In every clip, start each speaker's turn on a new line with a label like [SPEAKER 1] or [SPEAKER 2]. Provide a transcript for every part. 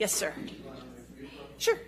[SPEAKER 1] Yes, sir. Sure.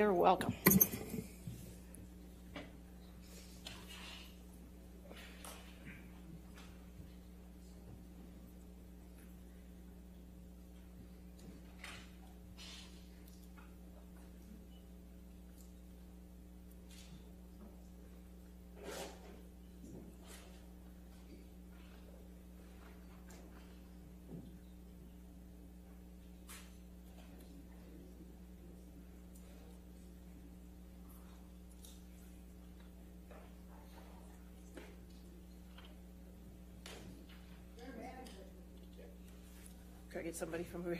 [SPEAKER 1] You're welcome. I get somebody from here?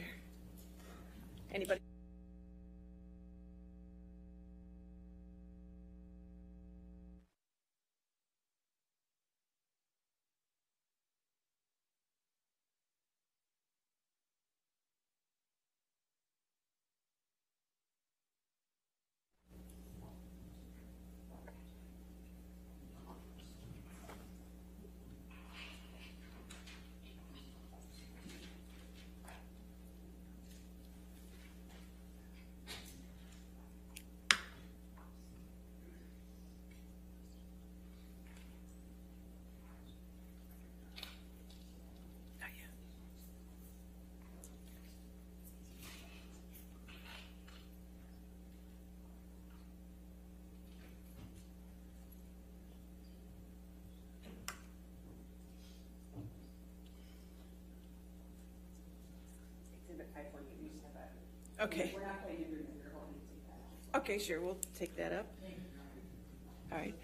[SPEAKER 1] Anybody? Okay. Okay, sure, we'll take that up. All right.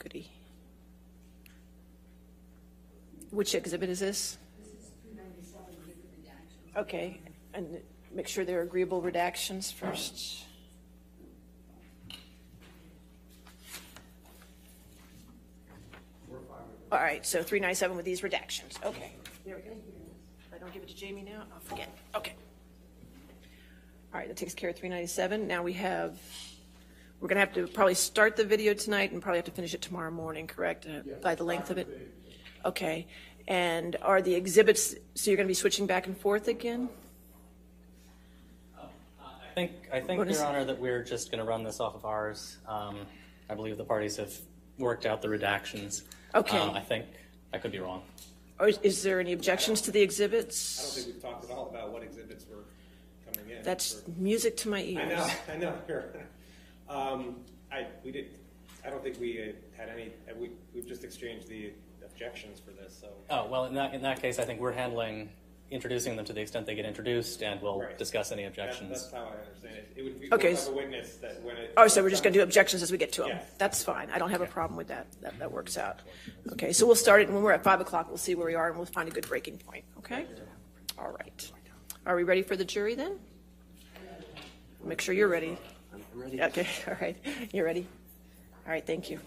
[SPEAKER 1] Goody. Which exhibit is this? Okay, and make sure they're agreeable redactions first. All right, so 397 with these redactions, okay. There we go. If I don't give it to Jamie now, I'll forget, okay. All right, that takes care of 397. Now we have, we're going to have to probably start the video tonight and probably have to finish it tomorrow morning, correct? Uh, By the length of it? Okay. And are the exhibits, so you're going to be switching back and forth again?
[SPEAKER 2] I think, I think, Your Honor, that we're just going to run this off of ours. Um, I believe the parties have worked out the redactions.
[SPEAKER 1] Okay.
[SPEAKER 2] Um, I think, I could be wrong.
[SPEAKER 1] Or is- is there any objections to the exhibits?
[SPEAKER 3] I don't think we've talked at all about what exhibits were coming in.
[SPEAKER 1] That's
[SPEAKER 3] for-
[SPEAKER 1] music to my ears.
[SPEAKER 3] I know, I know. Um, I, we did, I don't think we uh, had any, uh, we, we've just exchanged the objections for this, so.
[SPEAKER 2] Oh, well, in that, in that case, I think we're handling introducing them to the extent they get introduced, and we'll
[SPEAKER 3] Right.
[SPEAKER 2] discuss any
[SPEAKER 3] That-
[SPEAKER 2] objections.
[SPEAKER 3] That's how I understand it. It would be,
[SPEAKER 1] Okay,
[SPEAKER 3] we'll
[SPEAKER 1] s-
[SPEAKER 3] have a witness that when it.
[SPEAKER 1] Oh, so we're just going to do objections as we get to them?
[SPEAKER 3] Yes.
[SPEAKER 1] That's fine. I don't have a problem with that. That, that works out. Okay, so we'll start it, and when we're at 5 o'clock, we'll see where we are, and we'll find a good breaking point, okay? All right. Are we ready for the jury then? Make sure you're ready
[SPEAKER 4] ready.
[SPEAKER 1] Okay, all right. You ready? All right, thank you.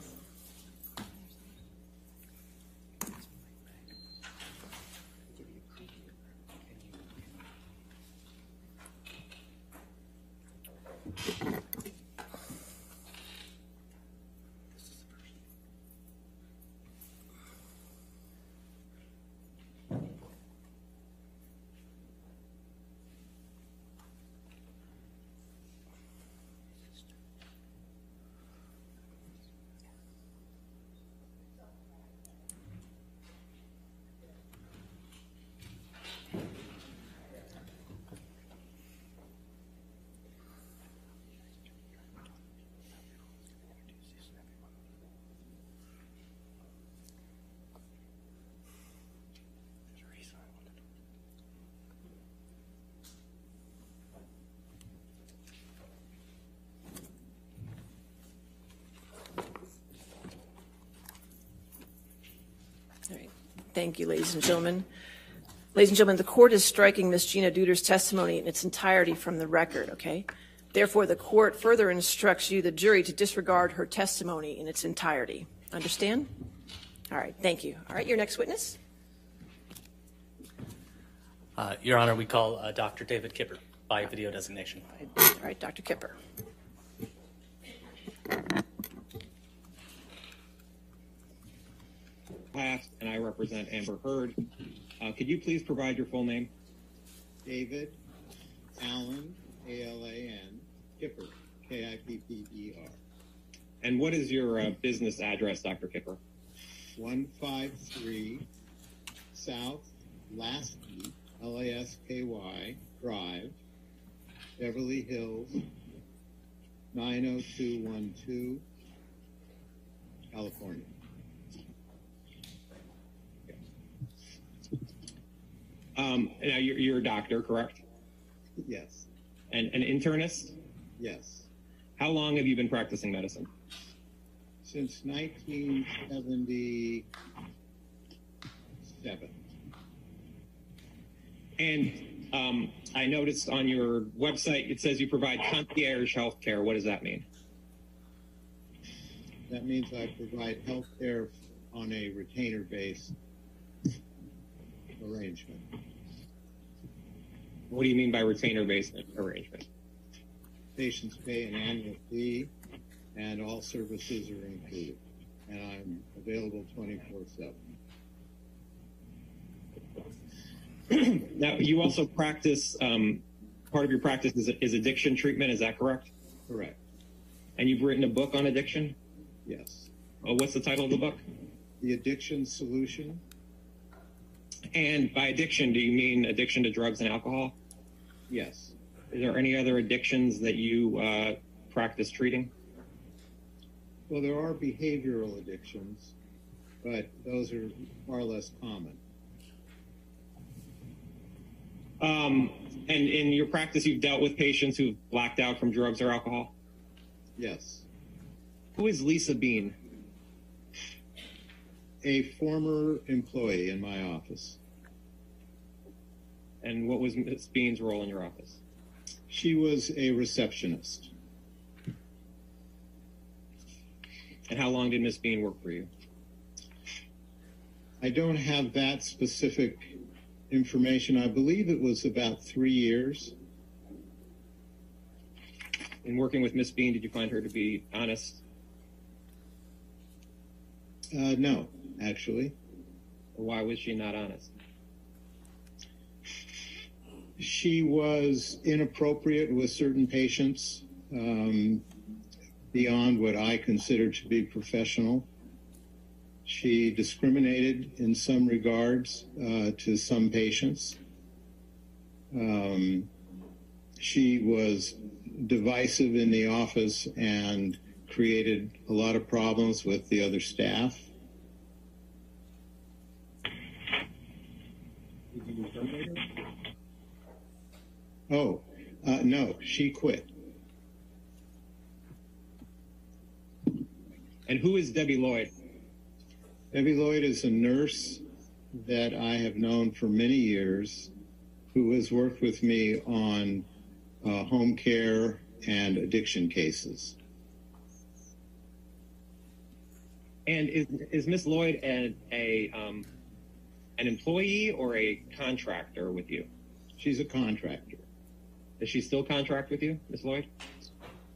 [SPEAKER 1] All right. Thank you, ladies and gentlemen. Ladies and gentlemen, the court is striking Ms. Gina Deuters' testimony in its entirety from the record, okay? Therefore, the court further instructs you, the jury, to disregard her testimony in its entirety. Understand? All right, thank you. All right, your next witness?
[SPEAKER 2] Uh, Your Honor, we call uh, Dr. David Kipper by video designation.
[SPEAKER 1] All right, Dr. Kipper.
[SPEAKER 4] Past, and I represent Amber Heard. Uh, could you please provide your full name?
[SPEAKER 5] David Alan, A-L-A-N, Kipper, K-I-P-P-E-R,
[SPEAKER 4] And what is your uh, business address, Dr. Kipper?
[SPEAKER 5] 153 South Lasky, L-A-S-K-Y, Drive, Beverly Hills, 90212, California.
[SPEAKER 4] Um, now, you're, you're a doctor, correct?
[SPEAKER 5] Yes,
[SPEAKER 4] And an internist?
[SPEAKER 5] yes.
[SPEAKER 4] How long have you been practicing medicine?
[SPEAKER 5] Since 1977.
[SPEAKER 4] And um, I noticed on your website it says you provide concierge health care. What does that mean?
[SPEAKER 5] That means I provide health care on a retainer base arrangement.
[SPEAKER 4] What do you mean by retainer based arrangement?
[SPEAKER 5] Patients pay an annual fee and all services are included. And I'm available 24 7.
[SPEAKER 4] Now, you also practice, um, part of your practice is, is addiction treatment, is that correct?
[SPEAKER 5] Correct.
[SPEAKER 4] And you've written a book on addiction?
[SPEAKER 5] Yes.
[SPEAKER 4] Oh, what's the title of the book?
[SPEAKER 5] The addiction solution?
[SPEAKER 4] And by addiction, do you mean addiction to drugs and alcohol?
[SPEAKER 5] Yes.
[SPEAKER 4] Is there any other addictions that you uh, practice treating?
[SPEAKER 5] Well, there are behavioral addictions, but those are far less common.
[SPEAKER 4] Um, and in your practice, you've dealt with patients who've blacked out from drugs or alcohol?
[SPEAKER 5] Yes.
[SPEAKER 4] Who is Lisa Bean?
[SPEAKER 5] A former employee in my office.
[SPEAKER 4] And what was Ms. Bean's role in your office?
[SPEAKER 5] She was a receptionist.
[SPEAKER 4] And how long did Ms. Bean work for you?
[SPEAKER 5] I don't have that specific information. I believe it was about three years.
[SPEAKER 4] In working with Ms. Bean, did you find her to be honest?
[SPEAKER 5] Uh, no, actually.
[SPEAKER 4] Why was she not honest?
[SPEAKER 5] She was inappropriate with certain patients um, beyond what I consider to be professional. She discriminated in some regards uh, to some patients. Um, she was divisive in the office and created a lot of problems with the other staff. Oh, uh, no, she quit.
[SPEAKER 4] And who is Debbie Lloyd?
[SPEAKER 5] Debbie Lloyd is a nurse that I have known for many years who has worked with me on uh, home care and addiction cases.
[SPEAKER 4] And is, is Miss Lloyd an, a um, an employee or a contractor with you?
[SPEAKER 5] She's a contractor.
[SPEAKER 4] Does she still contract with you, Miss Lloyd?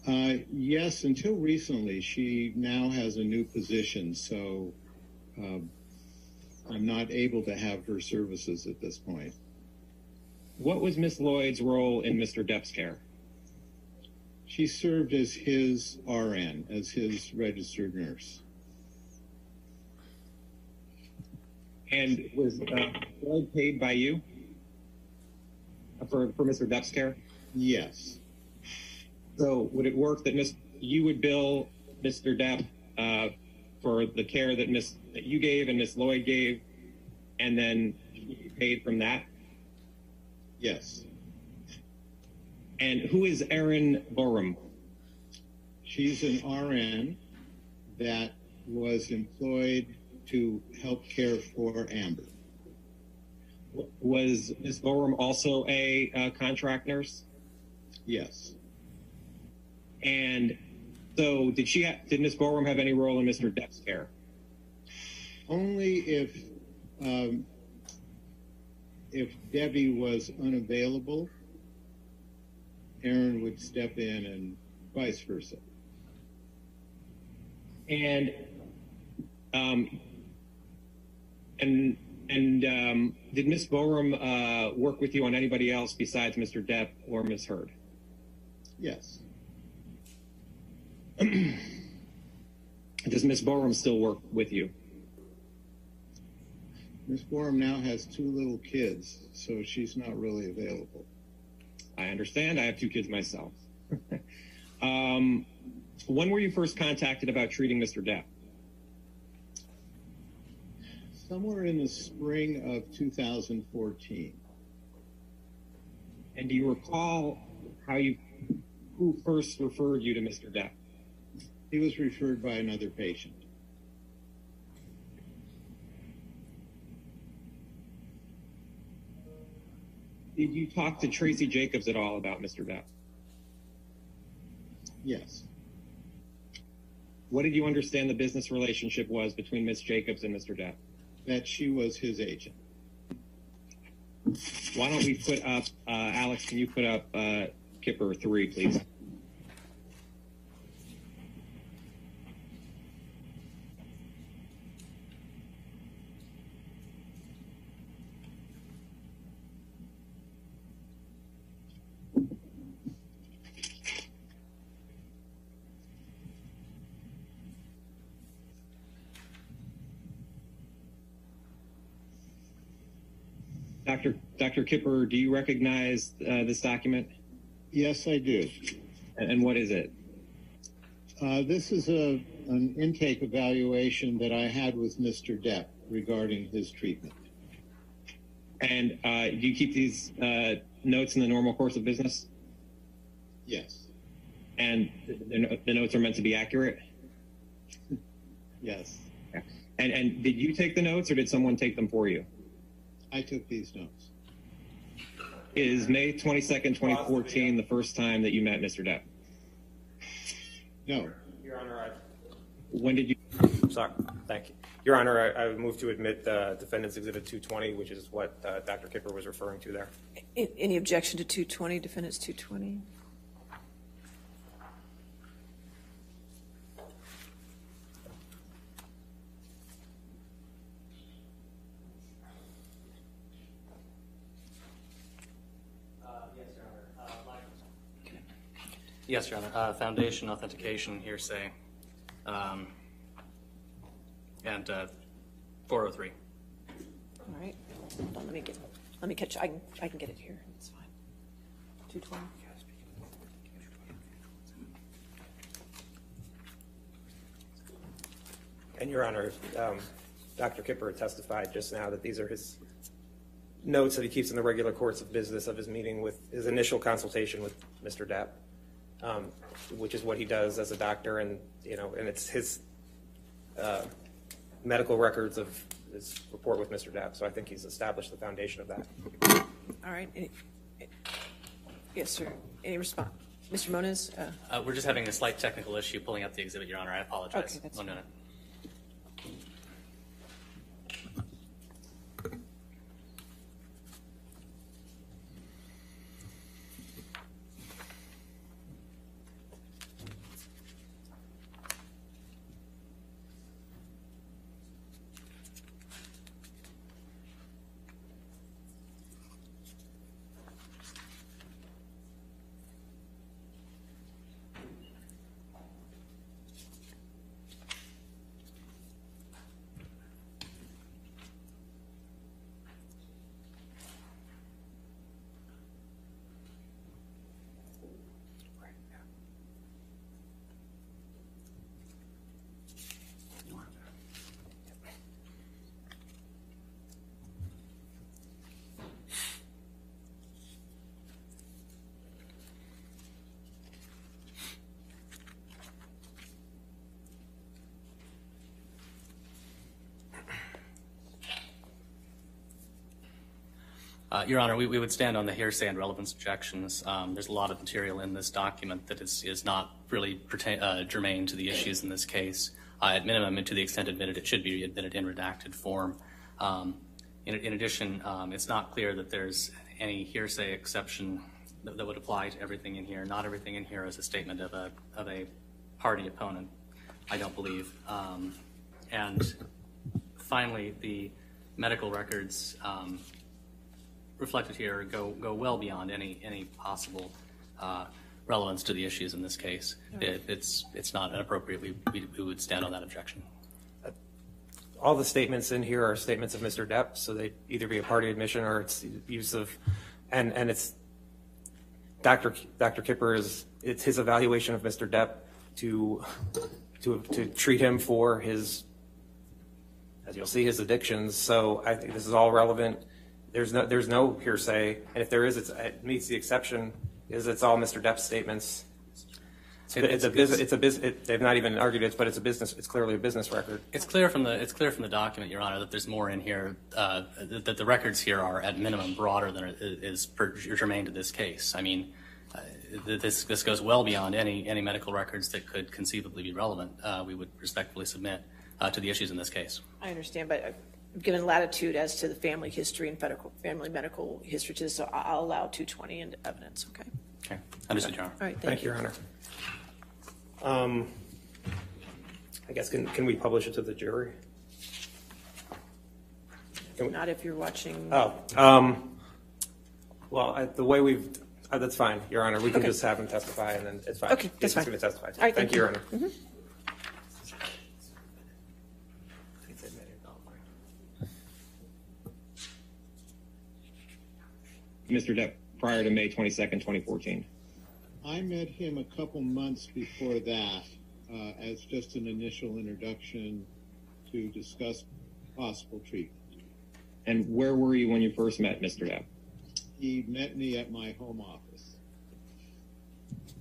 [SPEAKER 5] Uh, yes, until recently, she now has a new position, so um, I'm not able to have her services at this point.
[SPEAKER 4] What was Miss Lloyd's role in Mr. Depp's care?
[SPEAKER 5] She served as his RN, as his registered nurse.
[SPEAKER 4] And was uh, paid by you for for Mr. Depp's care?
[SPEAKER 5] Yes,
[SPEAKER 4] So would it work that Miss you would bill Mr. Depp uh, for the care that Miss that you gave and Miss Lloyd gave, and then paid from that?
[SPEAKER 5] yes.
[SPEAKER 4] And who is Erin Boerum?
[SPEAKER 5] She's an RN that was employed to help care for Amber.
[SPEAKER 4] Was Miss Boerum also a uh, contract nurse?
[SPEAKER 5] Yes.
[SPEAKER 4] And so did she? Ha- did Miss Boerum have any role in Mr. Depp's care?
[SPEAKER 5] Only if um, if Debbie was unavailable, Erin would step in and vice versa.
[SPEAKER 4] And um, and and um, did Miss Boerum uh, work with you on anybody else besides Mr. Depp or Miss Heard?
[SPEAKER 5] Yes.
[SPEAKER 4] Does Miss Boerum still work with you?
[SPEAKER 5] Miss Boerum now has two little kids, so she's not really available.
[SPEAKER 4] I understand. I have two kids myself. um, when were you first contacted about treating Mr. Depp?
[SPEAKER 5] Somewhere in the spring of 2014.
[SPEAKER 4] And do you recall how you who first referred you to Mr. Depp?
[SPEAKER 5] He was referred by another patient.
[SPEAKER 4] Did you talk to Tracey Jacobs at all about Mr. Depp?
[SPEAKER 5] Yes.
[SPEAKER 4] What did you understand the business relationship was between Ms. Jacobs and Mr. Depp?
[SPEAKER 5] That she was his agent.
[SPEAKER 4] Why don't we put up, uh, Alex, can you put up uh, Kipper 3, please? Dr. Kipper, do you recognize uh, this document?
[SPEAKER 5] Yes, I do.
[SPEAKER 4] And, and what is it?
[SPEAKER 5] Uh, this is a an intake evaluation that I had with Mr. Depp regarding his treatment.
[SPEAKER 4] And uh, do you keep these uh, notes in the normal course of business?
[SPEAKER 5] Yes.
[SPEAKER 4] And the, the notes are meant to be accurate?
[SPEAKER 5] Yes.
[SPEAKER 4] And, and did you take the notes or did someone take them for you?
[SPEAKER 5] I took these notes.
[SPEAKER 4] Is May 22nd, 2014 the first time that you met Mr. Depp?
[SPEAKER 5] No.
[SPEAKER 3] Your Honor, I,
[SPEAKER 4] When did you?
[SPEAKER 3] sorry, thank you. Your Honor, I, I move to admit uh, Defendant's Exhibit 220, which is what uh, Dr. Kipper was referring to there.
[SPEAKER 1] Any objection to 220, defendants 220?
[SPEAKER 2] Yes, Your Honor. Uh, Foundation, authentication, hearsay, um, and uh, 403.
[SPEAKER 1] All right, hold on, let me get, let me catch, I can, I can get it here, it's fine. 220?
[SPEAKER 3] And Your Honor, um, Dr. Kipper testified just now that these are his notes that he keeps in the regular course of business of his meeting with, his initial consultation with Mr. Depp, um, which is what he does as a doctor, and, you know, and it's his uh, medical records of his report with Mr. Depp, so I think he's established the foundation of that.
[SPEAKER 1] All right, any, yes, sir, any response? Mr. Moniz, uh,
[SPEAKER 2] Uh, We're just having a slight technical issue pulling up the exhibit, Your Honor. I apologize.
[SPEAKER 1] Okay, that's
[SPEAKER 2] One
[SPEAKER 1] fine.
[SPEAKER 2] minute. Your Honor, we, would stand on the hearsay and relevance objections. Um, there's a lot of material in this document that is, not really uh, germane to the issues in this case. Uh, at minimum, and to the extent admitted, it should be admitted in redacted form. Um, in, addition, um, it's not clear that there's any hearsay exception that, would apply to everything in here. Not everything in here is a statement of a, party opponent, I don't believe. And finally, the medical records reflected here go, go well beyond any, any possible uh, relevance to the issues in this case. It, it's, it's not inappropriate. We, we, we would stand on that objection.
[SPEAKER 3] All the statements in here are statements of Mr. Depp, so they either be a party admission or it's use of, and, and it's, Dr. K- Dr. Kipper is, it's his evaluation of Mr. Depp to, to, to treat him for his, as you'll see, his addictions. So I think this is all relevant. There's no, there's no hearsay, and if there is, it's, it meets the exception, is it's all Mr. Depp's statements. It's a business, it's a business, they've not even argued it, but it's a business, it's clearly a business record.
[SPEAKER 2] It's clear from the it's clear from the document, Your Honor, that there's more in here. Uh, that, that the records here are at minimum broader than is germane to this case. I mean, uh, this this goes well beyond any any medical records that could conceivably be relevant. Uh, we would respectfully submit uh, to the issues in this case.
[SPEAKER 1] I understand, but I've given latitude as to the family history and medical, family medical history to this, so I- I'll allow 220 into evidence, okay?
[SPEAKER 2] Okay, understood, Your Honor.
[SPEAKER 1] All right,
[SPEAKER 3] Thank you, Your Honor. Um, I guess, can, can we publish it to the jury? Can we-
[SPEAKER 1] Not if you're watching.
[SPEAKER 3] Oh, um, well, I- the way we've, uh, that's fine, Your Honor. We can
[SPEAKER 1] Okay.
[SPEAKER 3] just have him testify and then it's fine.
[SPEAKER 1] Okay, that's
[SPEAKER 3] He's
[SPEAKER 1] fine.
[SPEAKER 3] going to testify.
[SPEAKER 1] All right,
[SPEAKER 3] Thank
[SPEAKER 1] thank
[SPEAKER 3] you, Your
[SPEAKER 1] you.
[SPEAKER 3] Honor.
[SPEAKER 4] Mr. Depp, prior to May 22nd, 2014.
[SPEAKER 5] I met him a couple months before that uh, as just an initial introduction to discuss possible treatment.
[SPEAKER 4] And where were you when you first met Mr. Depp?
[SPEAKER 5] He met me at my home office.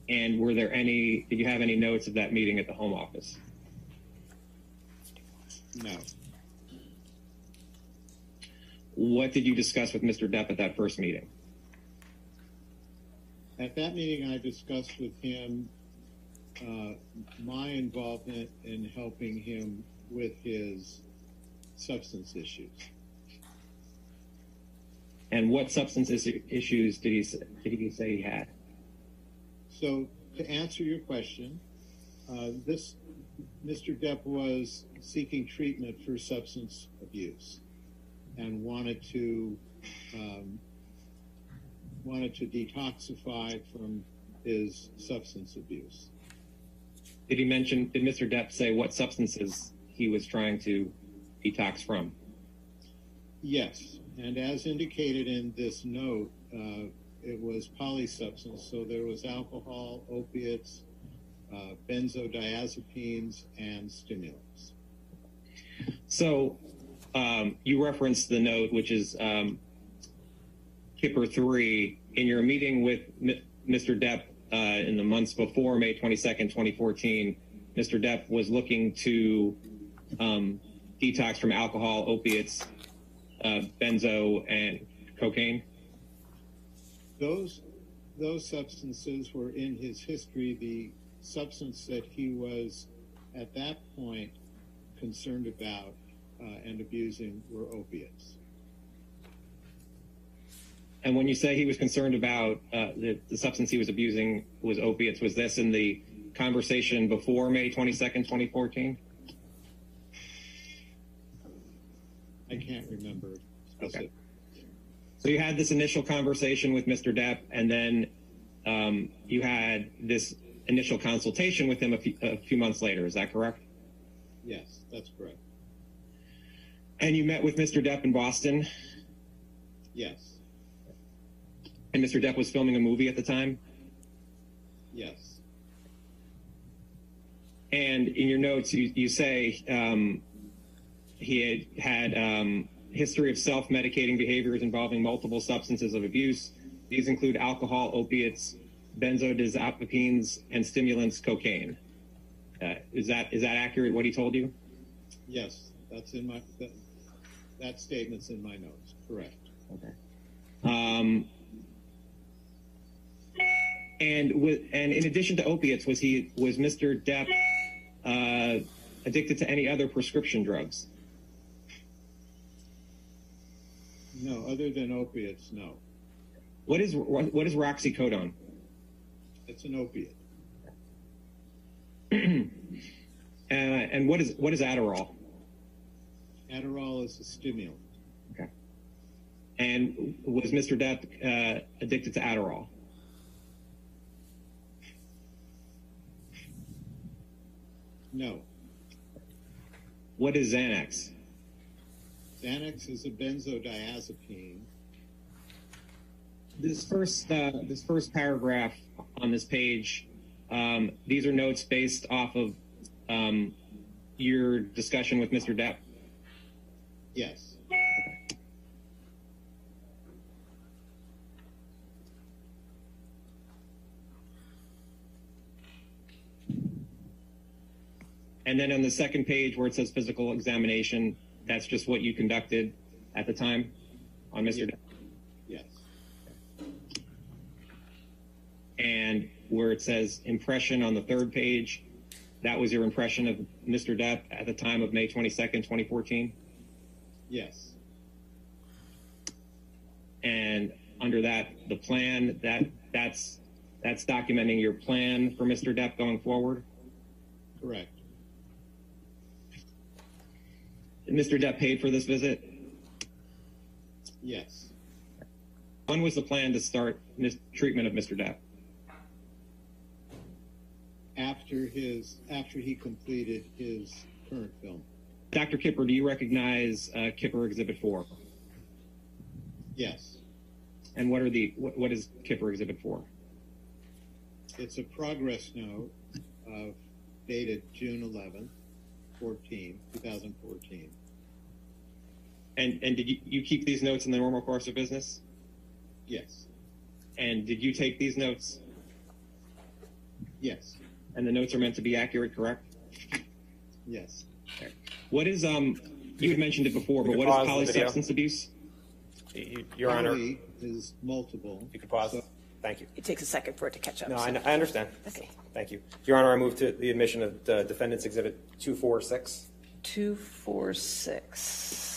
[SPEAKER 4] And were there any, did you have any notes of that meeting at the home office?
[SPEAKER 5] No.
[SPEAKER 4] What did you discuss with Mr. Depp at that first meeting?
[SPEAKER 5] At that meeting, I discussed with him uh, my involvement in helping him with his substance issues.
[SPEAKER 4] And what substance is- issues did he, s- did he say he had?
[SPEAKER 5] So, to answer your question, uh, this Mr. Depp was seeking treatment for substance abuse and wanted to um, wanted to detoxify from his substance abuse.
[SPEAKER 4] Did he mention, did Mr. Depp say what substances he was trying to detox from?
[SPEAKER 5] Yes, and as indicated in this note, uh, it was polysubstance, so there was alcohol, opiates, uh, benzodiazepines, and stimulants.
[SPEAKER 4] So um, you referenced the note, which is um, Kipper 3. In your meeting with Mr. Depp uh, in the months before May 22nd, 2014, Mr. Depp was looking to um, detox from alcohol, opiates, uh, benzo, and cocaine.
[SPEAKER 5] Those those substances were in his history. The substance that he was at that point concerned about uh, and abusing were opiates.
[SPEAKER 4] And when you say he was concerned about uh, the, the substance he was abusing was opiates, was this in the conversation before May 22nd, 2014?
[SPEAKER 5] I can't remember specific.
[SPEAKER 4] So you had this initial conversation with Mr. Depp, and then um, you had this initial consultation with him a few, a few months later. Is that correct?
[SPEAKER 5] Yes, that's correct.
[SPEAKER 4] And you met with Mr. Depp in Boston,
[SPEAKER 5] Yes,
[SPEAKER 4] and Mr. Depp was filming a movie at the time.
[SPEAKER 5] yes,
[SPEAKER 4] And in your notes, you, you say um, he had had um, history of self-medicating behaviors involving multiple substances of abuse. These include alcohol, opiates, benzodiazepines, and stimulants, cocaine. Uh, is that is that accurate? What he told you?
[SPEAKER 5] yes. That's in my that, that statement's in my notes. Correct.
[SPEAKER 4] Okay. Um, and with, and in addition to opiates, was he was Mr. Depp uh, addicted to any other prescription drugs?
[SPEAKER 5] No, other than opiates, no.
[SPEAKER 4] What is what what is Roxicodone?
[SPEAKER 5] It's an opiate.
[SPEAKER 4] Uh, and what is what is Adderall?
[SPEAKER 5] Adderall is a stimulant.
[SPEAKER 4] Okay. And was Mr. Depp uh, addicted to Adderall?
[SPEAKER 5] No.
[SPEAKER 4] What is Xanax?
[SPEAKER 5] Xanax is a benzodiazepine.
[SPEAKER 4] This first uh, this first paragraph on this page, um, these are notes based off of um, your discussion with Mr. Depp.
[SPEAKER 5] Yes.
[SPEAKER 4] And then on the second page where it says physical examination, that's just what you conducted at the time on Mr. Depp.
[SPEAKER 5] Yes.
[SPEAKER 4] And where it says impression on the third page, that was your impression of Mr. Depp at the time of May 22nd, 2014.
[SPEAKER 5] Yes.
[SPEAKER 4] And under that, the plan, that that's that's documenting your plan for Mr. Depp going forward.
[SPEAKER 5] Correct.
[SPEAKER 4] Mr. Depp paid for this visit.
[SPEAKER 5] Yes.
[SPEAKER 4] When was the plan to start treatment of Mr. Depp?
[SPEAKER 5] After his after he completed his current film.
[SPEAKER 4] Dr. Kipper, do you recognize uh, Kipper Exhibit 4?
[SPEAKER 5] Yes.
[SPEAKER 4] And what are the what, what is Kipper Exhibit 4?
[SPEAKER 5] It's a progress note of dated June 11th, 14, 2014.
[SPEAKER 4] And and did you, you keep these notes in the normal course of business?
[SPEAKER 5] Yes.
[SPEAKER 4] And did you take these notes?
[SPEAKER 5] Yes.
[SPEAKER 4] And the notes are meant to be accurate, correct?
[SPEAKER 5] Yes.
[SPEAKER 4] What is um? You had mentioned it before, but
[SPEAKER 3] what is
[SPEAKER 4] what
[SPEAKER 3] pause
[SPEAKER 4] is
[SPEAKER 3] the video.
[SPEAKER 4] polysubstance abuse?
[SPEAKER 3] Y- y- Your Honor,
[SPEAKER 5] is multiple.
[SPEAKER 3] you could pause.
[SPEAKER 5] So-
[SPEAKER 3] Thank you.
[SPEAKER 1] It takes a second for it to catch up.
[SPEAKER 3] No, I,
[SPEAKER 1] so.
[SPEAKER 3] I understand.
[SPEAKER 1] Okay.
[SPEAKER 3] Thank you. Your Honor, I move to the admission of the defendant's exhibit 246. 246.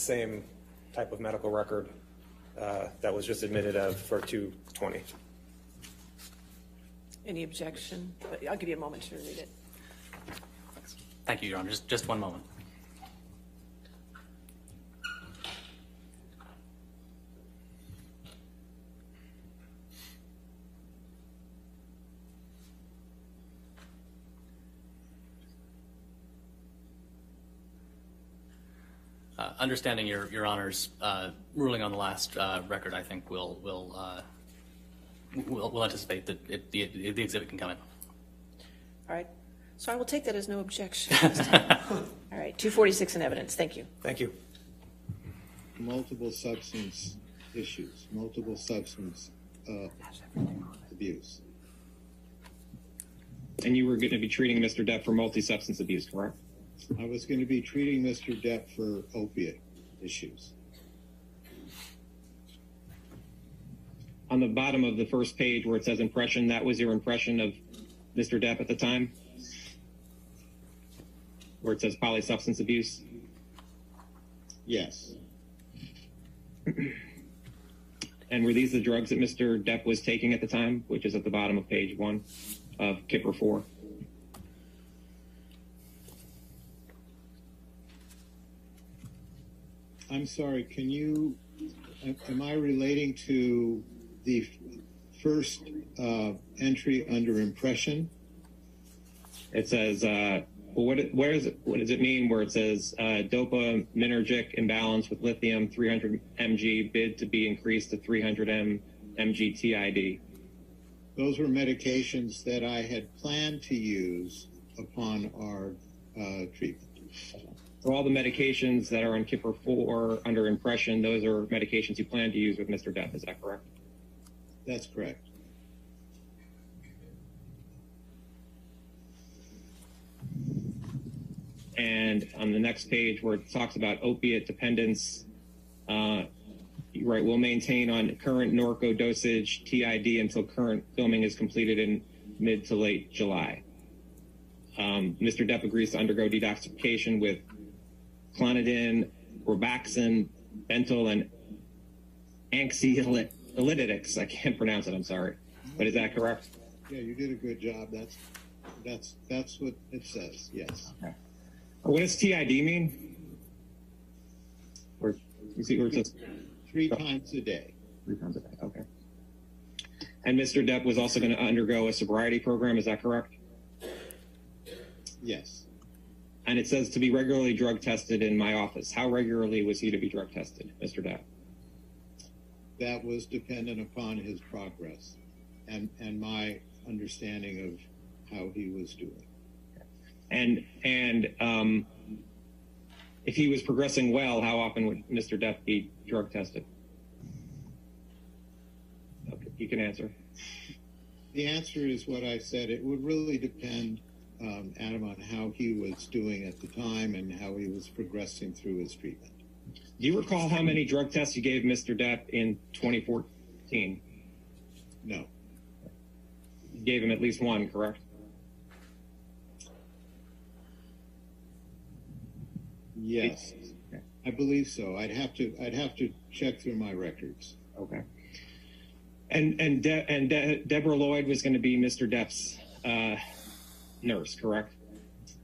[SPEAKER 3] Same type of medical record uh, that was just admitted of for 220.
[SPEAKER 1] Any objection? I'll give you a moment to read it.
[SPEAKER 2] Thank you, Your Honor. Just, just one moment. Understanding your, your Honor's uh, ruling on the last uh, record, I think we'll, we'll, uh, we'll we'll anticipate that it- the the exhibit can come in.
[SPEAKER 1] All right. So I will take that as no objection. All right, 246 in evidence. Thank you.
[SPEAKER 3] Thank you.
[SPEAKER 5] multiple substance issues, multiple substance uh, abuse.
[SPEAKER 4] And you were going to be treating Mr. Depp for multi-substance abuse, correct?
[SPEAKER 5] I was going to be treating Mr. Depp for opiate issues.
[SPEAKER 4] On the bottom of the first page where it says impression, that was your impression of Mr. Depp at the time? Where it says polysubstance abuse?
[SPEAKER 5] Yes,
[SPEAKER 4] And were these the drugs that Mr. Depp was taking at the time, which is at the bottom of page one of Kipper 4?
[SPEAKER 5] I'm sorry, can you, am- I relating to the first uh, entry under impression?
[SPEAKER 4] It says, uh, what, where is it, what does it mean where it says uh, dopaminergic imbalance with lithium 300 mg bid to be increased to 300 m mg TID?
[SPEAKER 5] Those were medications that I had planned to use upon our uh, treatment.
[SPEAKER 4] So all the medications that are on Kipper 4 under impression, those are medications you plan to use with Mr. Depp, is that correct?
[SPEAKER 5] That's correct.
[SPEAKER 4] And on the next page where it talks about opiate dependence, uh, write, will maintain on current Norco dosage TID until current filming is completed in mid to late July. Um, Mr. Depp agrees to undergo detoxification with clonidine, robaxin, bentyl, and anxiolytics. I can't pronounce it. I'm sorry, but is that correct?
[SPEAKER 5] Yeah, you did a good job. That's that's that's what it says. Yes.
[SPEAKER 4] What does TID mean? Or you see where it says
[SPEAKER 5] Three times a day.
[SPEAKER 4] three times a day? Okay. And Mr. Depp was also going to undergo a sobriety program. Is that correct?
[SPEAKER 5] Yes.
[SPEAKER 4] And it says to be regularly drug tested in my office. How regularly was he to be drug tested, Mr. Depp?
[SPEAKER 5] That was dependent upon his progress and and my understanding of how he was doing.
[SPEAKER 4] And and um, if he was progressing well, how often would Mr. Depp be drug tested? Okay, you can answer.
[SPEAKER 5] The answer is what I said. It would really depend, um, Adam, on how he was doing at the time and how he was progressing through his treatment.
[SPEAKER 4] Do you recall how many drug tests you gave Mr. Depp in 2014?
[SPEAKER 5] No.
[SPEAKER 4] You gave him at least one, correct?
[SPEAKER 5] Yes. I believe so. I'd have to I'd have to check through my records.
[SPEAKER 4] Okay. And and De- and De- Deborah Lloyd was going to be Mr. Depp's uh, nurse, correct?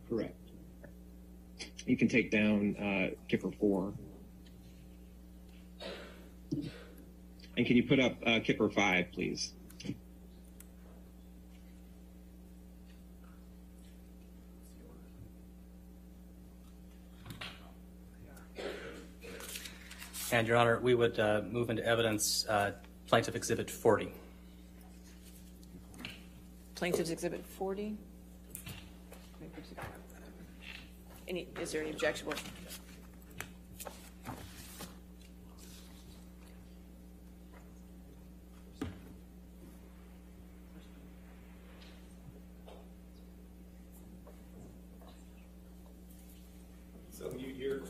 [SPEAKER 5] Correct.
[SPEAKER 4] You can take down uh, Kipper four. And can you put up uh, Kipper five, please?
[SPEAKER 2] And, Your Honor, we would uh, move into evidence uh, Plaintiff Exhibit 40.
[SPEAKER 1] Plaintiff's Exhibit 40. Any, is there any objection?
[SPEAKER 3] So you, you're,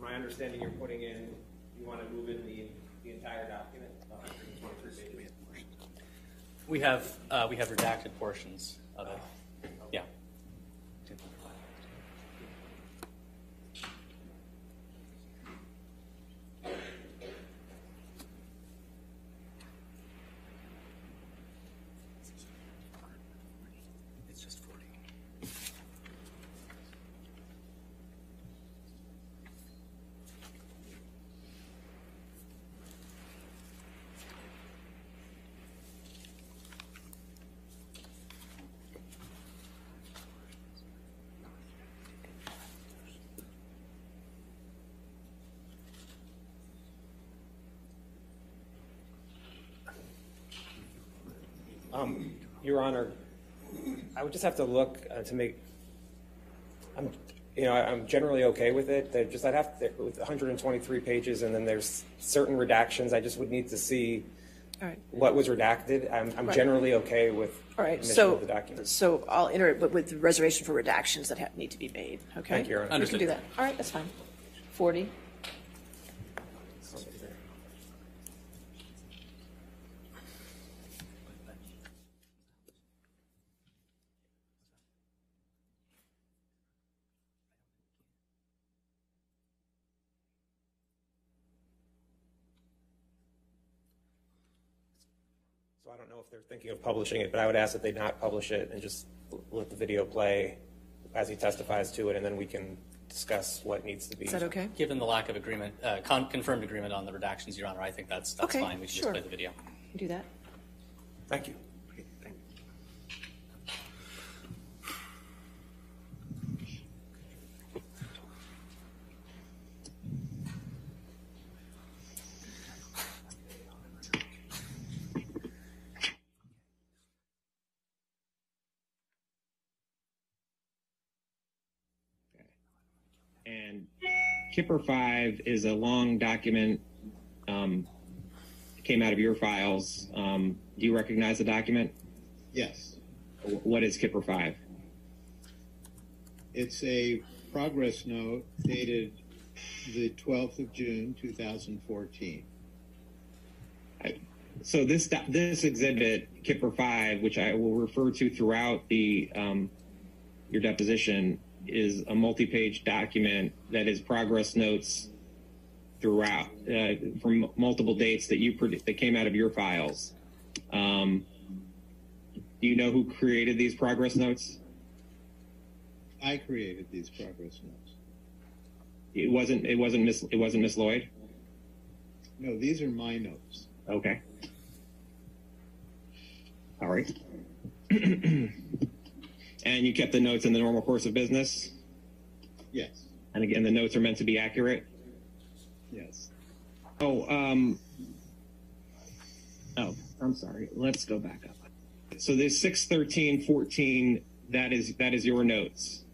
[SPEAKER 3] my understanding, you're putting in, you want to move in the, the entire document, 123 pages?
[SPEAKER 2] We have, uh, we have redacted portions
[SPEAKER 3] Um, Your Honor, I would just have to look uh, to make, I'm, you know, I- I'm generally okay with it. They're just, I'd have, to with 123 pages, and then there's certain redactions, I just would need to see
[SPEAKER 1] All right.
[SPEAKER 3] what was redacted. I'm, I'm
[SPEAKER 1] Right.
[SPEAKER 3] generally okay with
[SPEAKER 1] All right,
[SPEAKER 3] submission
[SPEAKER 1] so,
[SPEAKER 3] of the document.
[SPEAKER 1] so I'll enter it, but with the reservation for redactions that have, need to be made, okay?
[SPEAKER 3] Thank you, Your Honor.
[SPEAKER 1] We can
[SPEAKER 2] Understood.
[SPEAKER 1] do that. All right, that's fine. 40.
[SPEAKER 3] So I don't know if they're thinking of publishing it, but I would ask that they not publish it and just let the video play as he testifies to it, and then we can discuss what needs to be.
[SPEAKER 1] Is that okay?
[SPEAKER 2] Given the lack of agreement, uh, con- confirmed agreement on the redactions, Your Honor, I think that's, that's
[SPEAKER 1] Okay,
[SPEAKER 2] fine. We should just
[SPEAKER 1] sure.
[SPEAKER 2] play the video.
[SPEAKER 1] Do that.
[SPEAKER 3] Thank you.
[SPEAKER 4] And Kipper 5 is a long document. Um, came out of your files. Um, do you recognize the document?
[SPEAKER 5] Yes,
[SPEAKER 4] Wh- What is Kipper 5?
[SPEAKER 5] it's a progress note dated the 12th of June, 2014.
[SPEAKER 4] So this do- this exhibit, Kipper Five, which I will refer to throughout the um, your deposition, is a multi-page document that is progress notes throughout uh, from multiple dates that you that came out of your files. Um, do you know who created these progress notes?
[SPEAKER 5] I created these progress notes.
[SPEAKER 4] It wasn't. It wasn't Miss. It wasn't Miss Lloyd.
[SPEAKER 5] No, these are my notes.
[SPEAKER 4] Okay. All right. and you kept the notes in the normal course of business?
[SPEAKER 5] Yes,
[SPEAKER 4] And again, the notes are meant to be accurate?
[SPEAKER 5] yes.
[SPEAKER 4] Oh, um, oh, I'm sorry. Let's go back up. So there's 61314, that is, that is your notes.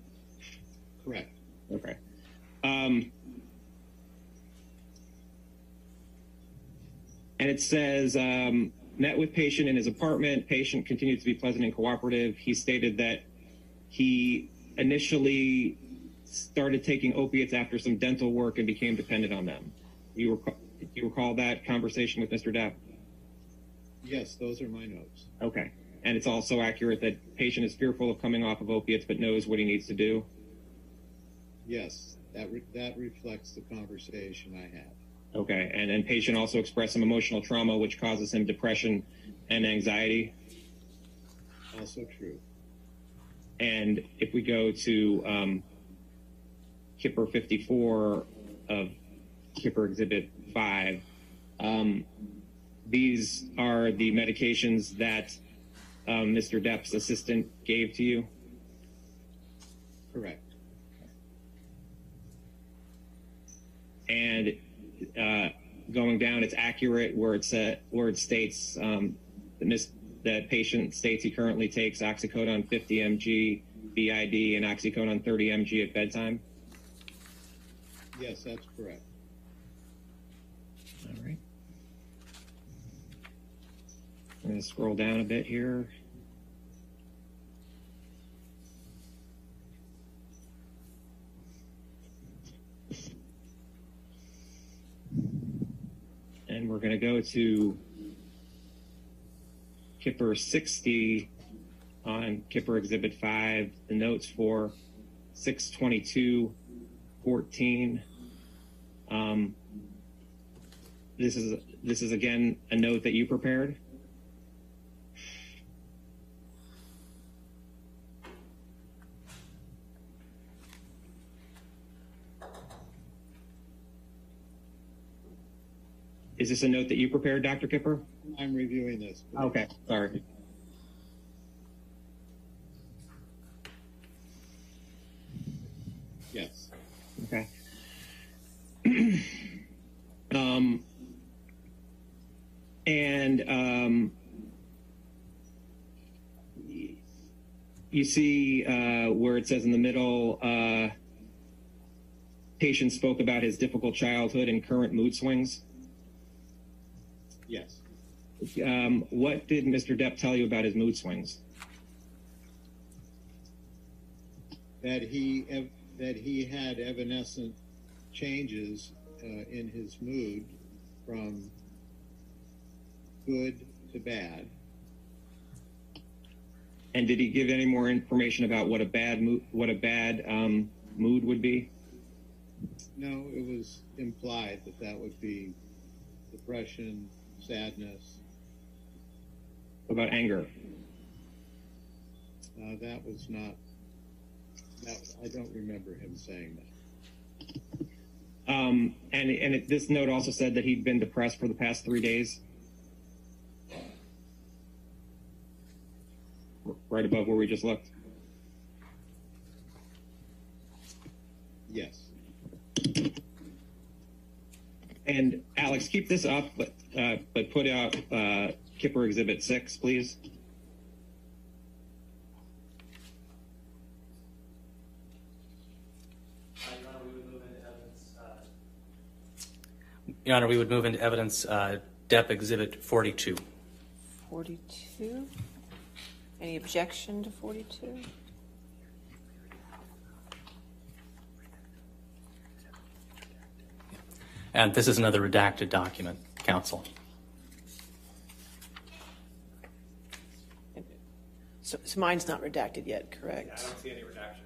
[SPEAKER 5] Correct.
[SPEAKER 4] Okay. Um, and it says, um, met with patient in his apartment. Patient continued to be pleasant and cooperative. He stated that he initially started taking opiates after some dental work and became dependent on them. You recall, you recall that conversation with Mr. Depp?
[SPEAKER 5] Yes, those are my notes.
[SPEAKER 4] Okay. And it's also accurate that patient is fearful of coming off of opiates but knows what he needs to do.
[SPEAKER 5] Yes, that re- that reflects the conversation I had.
[SPEAKER 4] Okay, and then patient also expressed some emotional trauma, which causes him depression and anxiety.
[SPEAKER 5] Also true.
[SPEAKER 4] And if we go to um, Kipper 54 of Kipper Exhibit 5, um, these are the medications that um, Mr. Depp's assistant gave to you.
[SPEAKER 5] Correct.
[SPEAKER 4] and uh, going down, it's accurate where it's at, where it states um, that mis- that patient states he currently takes oxycodone 50 mg BID and oxycodone 30 mg at bedtime.
[SPEAKER 5] Yes, that's correct.
[SPEAKER 4] All right. I'm going to scroll down a bit here. And we're going to go to Kipper 60 on Kipper Exhibit 5, the notes for 622 14. Um, this is this is again a note that you prepared. Is this a note that you prepared, Dr. Kipper?
[SPEAKER 5] I'm reviewing this.
[SPEAKER 4] Okay, sorry.
[SPEAKER 5] Yes.
[SPEAKER 4] Okay. um, and um, you see uh, where it says in the middle, uh, patient spoke about his difficult childhood and current mood swings.
[SPEAKER 5] Yes.
[SPEAKER 4] Um, what did Mr. Depp tell you about his mood swings?
[SPEAKER 5] That he ev- that he had evanescent changes uh, in his mood from good to bad.
[SPEAKER 4] And did he give any more information about what a bad mood, what a bad um, mood would be?
[SPEAKER 5] No, it was implied that that would be depression, sadness.
[SPEAKER 4] What About anger?
[SPEAKER 5] Uh, that was not. That, I don't remember him saying that.
[SPEAKER 4] Um, and and it, this note also said that he'd been depressed for the past three days. Right above where we just looked.
[SPEAKER 5] Yes.
[SPEAKER 4] And Alex, keep this up, but uh, but put out uh, Kipper Exhibit Six, please.
[SPEAKER 2] Your Honor, we would move into evidence uh, DEP Exhibit 42.
[SPEAKER 1] 42. Any objection to 42?
[SPEAKER 2] And this is another redacted document, counsel.
[SPEAKER 1] So, so mine's not redacted yet, correct?
[SPEAKER 3] I don't see any redaction.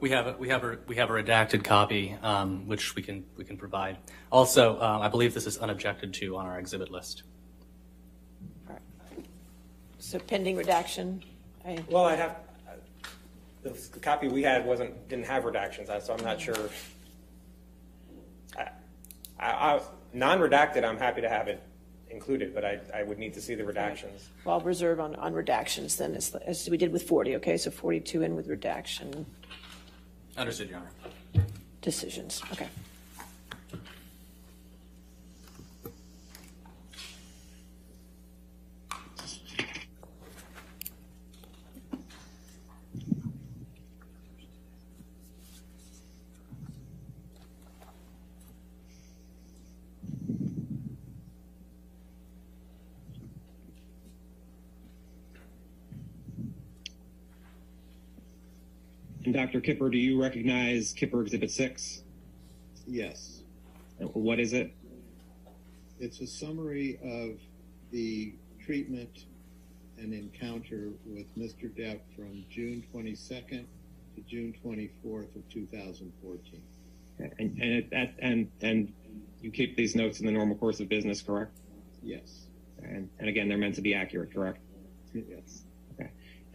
[SPEAKER 2] We have a, we have a, we have a redacted copy, um, which we can we can provide. Also, uh, I believe this is unobjected to on our exhibit list.
[SPEAKER 1] All right. So pending redaction, I,
[SPEAKER 3] Well, I'd have, the the copy we had wasn't, didn't have redactions, so I'm not sure. I, I, I- non-redacted, I'm happy to have it included, but I, I would need to see the redactions.
[SPEAKER 1] well, I'll reserve on, on redactions then, as, as we did with 40, okay? So 42 in with redaction
[SPEAKER 2] Understood, Your Honor.
[SPEAKER 1] decisions, okay.
[SPEAKER 4] Dr. Kipper, do you recognize Kipper Exhibit 6?
[SPEAKER 5] Yes.
[SPEAKER 4] What is it?
[SPEAKER 5] It's a summary of the treatment and encounter with Mr. Depp from June 22nd to June 24th of 2014.
[SPEAKER 4] And, and, it, and, and you keep these notes in the normal course of business, correct?
[SPEAKER 5] Yes.
[SPEAKER 4] And, and again, they're meant to be accurate, correct?
[SPEAKER 5] Yes.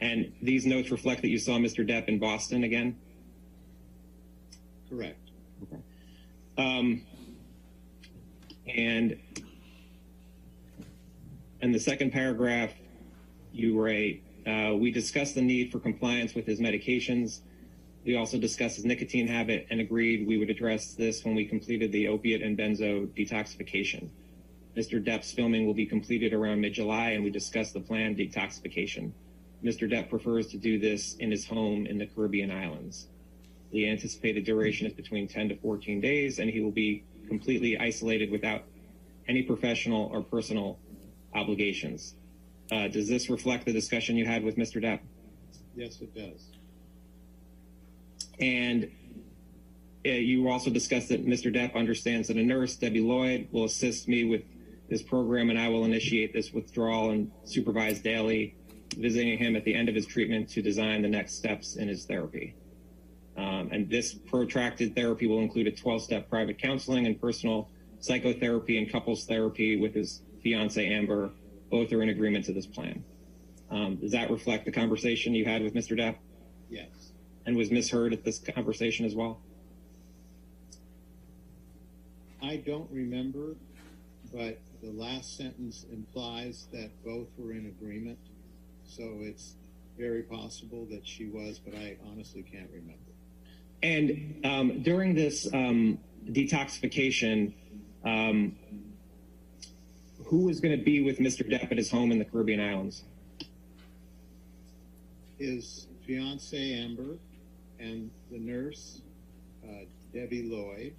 [SPEAKER 4] Okay. And these notes reflect that you saw Mr. Depp in Boston again?
[SPEAKER 5] Correct.
[SPEAKER 4] Um, and in the second paragraph, you write, uh, we discussed the need for compliance with his medications. We also discussed his nicotine habit and agreed we would address this when we completed the opiate and benzo detoxification. Mr. Depp's filming will be completed around mid July, and we discussed the planned detoxification. Mr. Depp prefers to do this in his home in the Caribbean islands. The anticipated duration is between 10 to 14 days, and he will be completely isolated without any professional or personal obligations. Uh, does this reflect the discussion you had with Mr. Depp?
[SPEAKER 5] Yes, it does.
[SPEAKER 4] And uh, you also discussed that Mr. Depp understands that a nurse, Debbie Lloyd, will assist me with this program, and I will initiate this withdrawal and supervise daily, visiting him at the end of his treatment to design the next steps in his therapy. Um, and this protracted therapy will include a 12 step private counseling and personal psychotherapy and couples therapy with his fiance, Amber. Both are in agreement to this plan. Um, does that reflect the conversation you had with Mr. Depp?
[SPEAKER 5] Yes.
[SPEAKER 4] And was Miss Heard at this conversation as well?
[SPEAKER 5] I don't remember, but the last sentence implies that both were in agreement. So it's very possible that she was, but I honestly can't remember.
[SPEAKER 4] And um, during this um, detoxification, um, who was going to be with Mr. Depp at his home in the Caribbean islands?
[SPEAKER 5] His fiance Amber and the nurse uh, Debbie Lloyd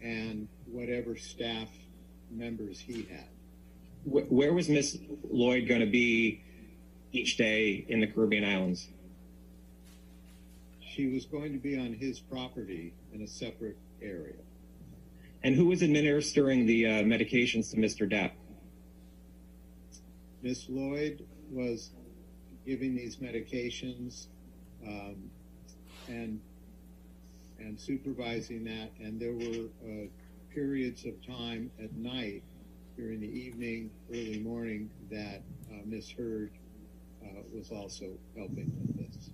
[SPEAKER 5] and whatever staff members he had.
[SPEAKER 4] Wh- where was Miss Lloyd going to be each day in the Caribbean islands?
[SPEAKER 5] She was going to be on his property in a separate area.
[SPEAKER 4] And who was administering the uh, medications to Mr. Depp?
[SPEAKER 5] Miss Lloyd was giving these medications um, and and supervising that, and there were uh, periods of time at night during the evening, early morning that uh, Miss Heard uh, was also helping with this.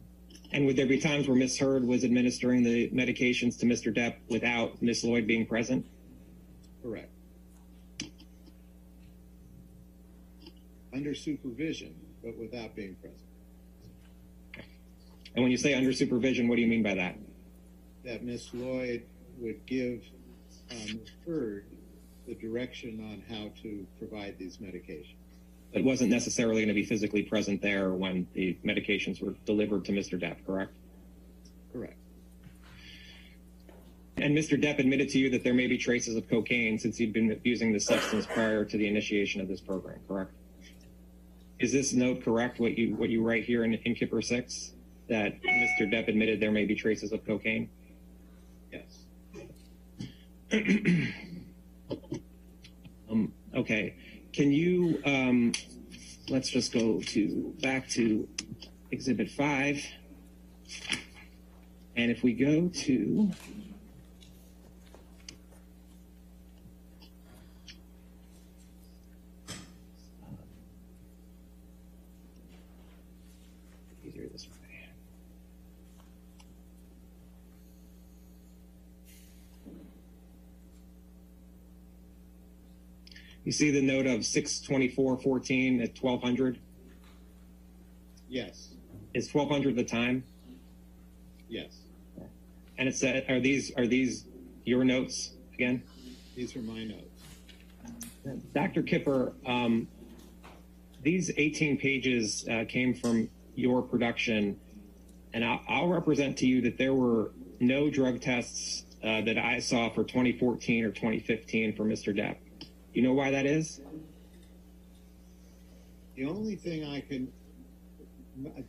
[SPEAKER 4] And would there be times where Miss Heard was administering the medications to Mr. Depp without Miss Lloyd being present?
[SPEAKER 5] Correct. Under supervision, but without being present.
[SPEAKER 4] And when you say under supervision, what do you mean by that?
[SPEAKER 5] that Miss Lloyd would give um, Heard the direction on how to provide these medications.
[SPEAKER 4] It wasn't necessarily going to be physically present there when the medications were delivered to Mr. Depp, correct?
[SPEAKER 5] Correct.
[SPEAKER 4] And Mr. Depp admitted to you that there may be traces of cocaine since he'd been using the substance prior to the initiation of this program, correct? Is this note correct, what you, what you write here in, in Kipper 6? That Mr. Depp admitted there may be traces of cocaine?
[SPEAKER 5] Yes.
[SPEAKER 4] Okay. Can you, um, let's just go to, back to Exhibit 5. And if we go to, You see the note of 62414 at 1200?
[SPEAKER 5] Yes.
[SPEAKER 4] Is 1200 the time?
[SPEAKER 5] Yes.
[SPEAKER 4] And it said, are these are these your notes again?
[SPEAKER 5] These are my notes.
[SPEAKER 4] Dr. Kipper, um, these 18 pages uh, came from your production, and I'll, I'll represent to you that there were no drug tests uh, that I saw for 2014 or 2015 for Mr. Depp. You know why that is?
[SPEAKER 5] The only thing I can,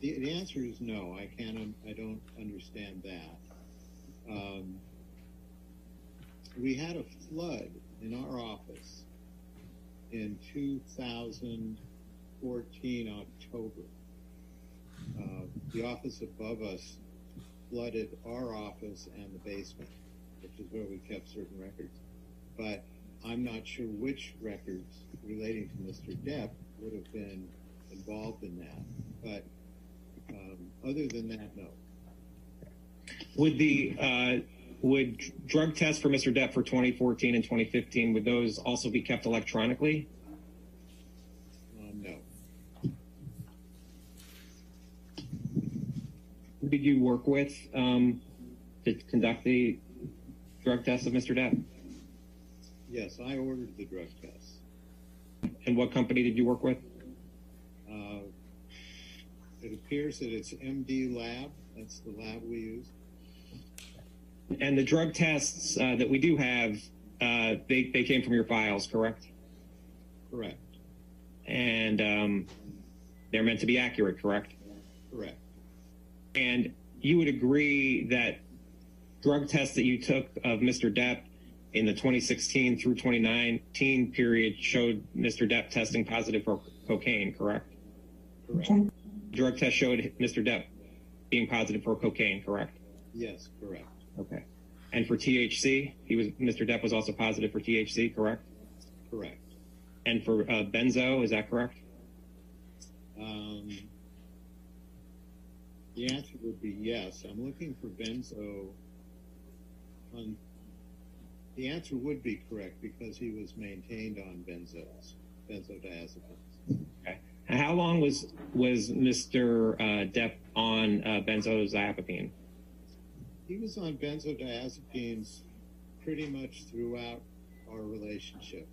[SPEAKER 5] the, the answer is no. I can't. I don't understand that. Um, we had a flood in our office in 2014 October. Uh, the office above us flooded our office and the basement, which is where we kept certain records. But I'm not sure which records relating to Mr. Depp would have been involved in that. But um, other than that, no.
[SPEAKER 4] Would the uh, would drug tests for Mr. Depp for 2014 and 2015 would those also be kept electronically?
[SPEAKER 5] Um, no.
[SPEAKER 4] Who did you work with um, to conduct the drug tests of Mr. Depp?
[SPEAKER 5] Yes, I ordered the drug tests.
[SPEAKER 4] And what company did you work with?
[SPEAKER 5] Uh, it appears that it's MD Lab. That's the lab we use.
[SPEAKER 4] And the drug tests uh, that we do have, uh, they, they came from your files, correct?
[SPEAKER 5] Correct.
[SPEAKER 4] And um, they're meant to be accurate, correct?
[SPEAKER 5] Correct.
[SPEAKER 4] And you would agree that drug tests that you took of Mr. Depp in the 2016 through 2019 period showed Mr. Depp testing positive for cocaine, correct?
[SPEAKER 5] Correct.
[SPEAKER 4] Drug test showed Mr. Depp being positive for cocaine, correct?
[SPEAKER 5] Yes, correct.
[SPEAKER 4] Okay. And for THC, he was Mr. Depp was also positive for THC, correct?
[SPEAKER 5] Correct.
[SPEAKER 4] And for uh, benzo, is that correct?
[SPEAKER 5] Um, the answer would be yes. I'm looking for benzo. On the answer would be correct because he was maintained on benzos, benzodiazepines.
[SPEAKER 4] Okay. And how long was was Mr. Uh, Depp on uh, benzodiazepine?
[SPEAKER 5] He was on benzodiazepines pretty much throughout our relationship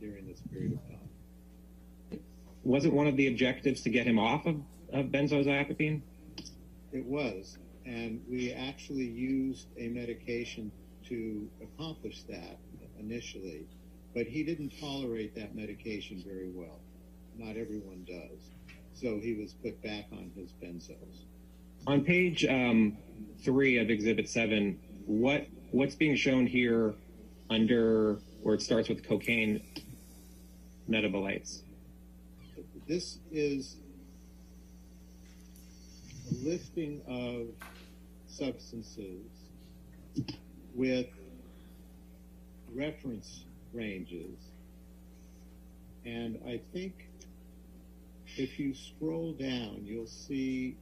[SPEAKER 5] during this period of time.
[SPEAKER 4] Was it one of the objectives to get him off of, of benzodiazepine?
[SPEAKER 5] It was, and we actually used a medication to accomplish that initially, but he didn't tolerate that medication very well. Not everyone does. So he was put back on his benzos.
[SPEAKER 4] On page um, three of Exhibit Seven, what what's being shown here under where it starts with cocaine metabolites?
[SPEAKER 5] This is a listing of substances with reference ranges. And I think if you scroll down, you'll see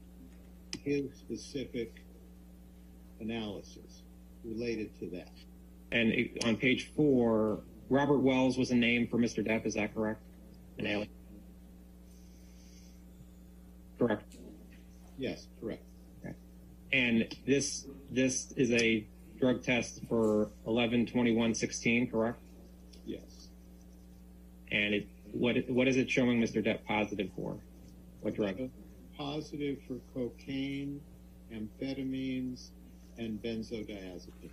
[SPEAKER 5] his specific analysis related to that.
[SPEAKER 4] And on page four, Robert Wells was a name for Mr. Depp. Is that correct? An alien. Correct.
[SPEAKER 5] Yes, correct.
[SPEAKER 4] And this this is a drug test for eleven twenty one sixteen, correct?
[SPEAKER 5] Yes.
[SPEAKER 4] And it what what is it showing Mr. Depp positive for? What drug?
[SPEAKER 5] Positive for cocaine, amphetamines, and benzodiazepines.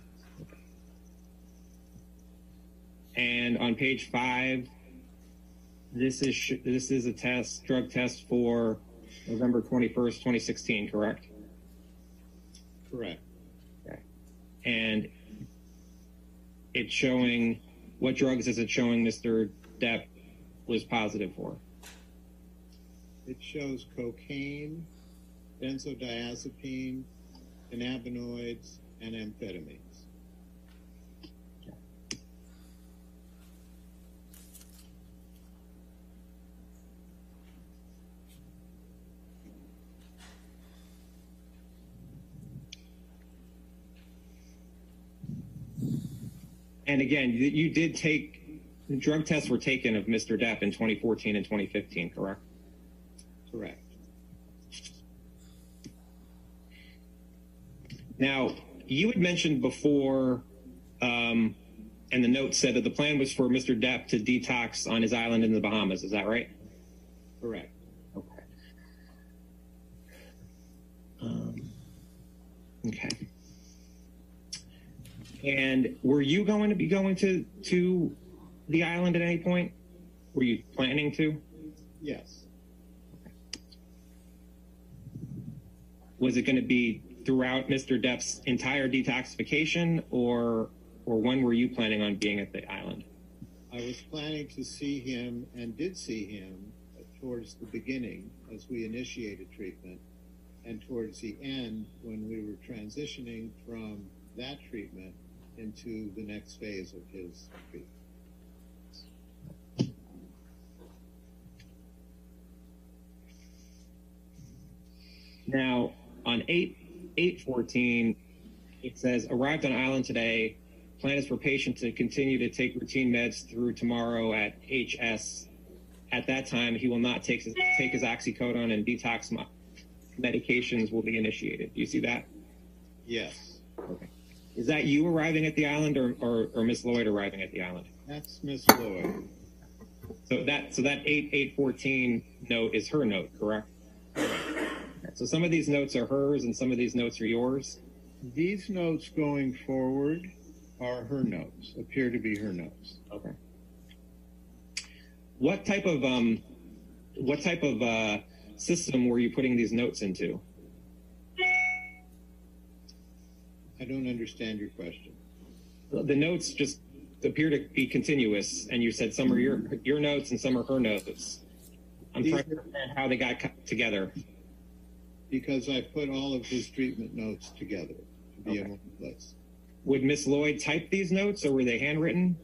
[SPEAKER 4] And on page five, this is sh- this is a test, drug test for November twenty first, twenty sixteen, correct?
[SPEAKER 5] Correct.
[SPEAKER 4] And it's showing what drugs is it showing Mr. Depp was positive for?
[SPEAKER 5] It shows cocaine, benzodiazepine, cannabinoids, and amphetamines.
[SPEAKER 4] And again, you, did take drug tests were taken of Mr. Depp in 2014 and 2015, correct?
[SPEAKER 5] Correct.
[SPEAKER 4] Now, you had mentioned before, um, and the note said that the plan was for Mr. Depp to detox on his island in the Bahamas. Is that right?
[SPEAKER 5] Correct.
[SPEAKER 4] Okay. Um, okay. And were you going to be going to to the island at any point? Were you planning to?
[SPEAKER 5] Yes.
[SPEAKER 4] Was it going to be throughout Mr. Depp's entire detoxification, or or when were you planning on being at the island?
[SPEAKER 5] I was planning to see him and did see him towards the beginning as we initiated treatment and towards the end when we were transitioning from that treatment into the next phase of his treatment.
[SPEAKER 4] Now, on 8 814, it says arrived on island today. Plan is for patient to continue to take routine meds through tomorrow at HS. At that time, he will not take his, take his oxycodone and detox medications will be initiated. Do you see that?
[SPEAKER 5] Yes.
[SPEAKER 4] Okay. Is that you arriving at the island or, or, or Miss Lloyd arriving at the island?
[SPEAKER 5] That's Miss Lloyd.
[SPEAKER 4] So that so that 8 814 note is her note, correct? So some of these notes are hers and some of these notes are yours.
[SPEAKER 5] These notes going forward are her notes, appear to be her notes.
[SPEAKER 4] Okay. What type of um, what type of uh, system were you putting these notes into?
[SPEAKER 5] I don't understand your question.
[SPEAKER 4] The notes just appear to be continuous, and you said some are your your notes and some are her notes. I'm
[SPEAKER 5] These
[SPEAKER 4] trying to understand how they got cut together.
[SPEAKER 5] Because I put all of his treatment notes together to be in one place.
[SPEAKER 4] Would Miss Lloyd type these notes, or were they handwritten?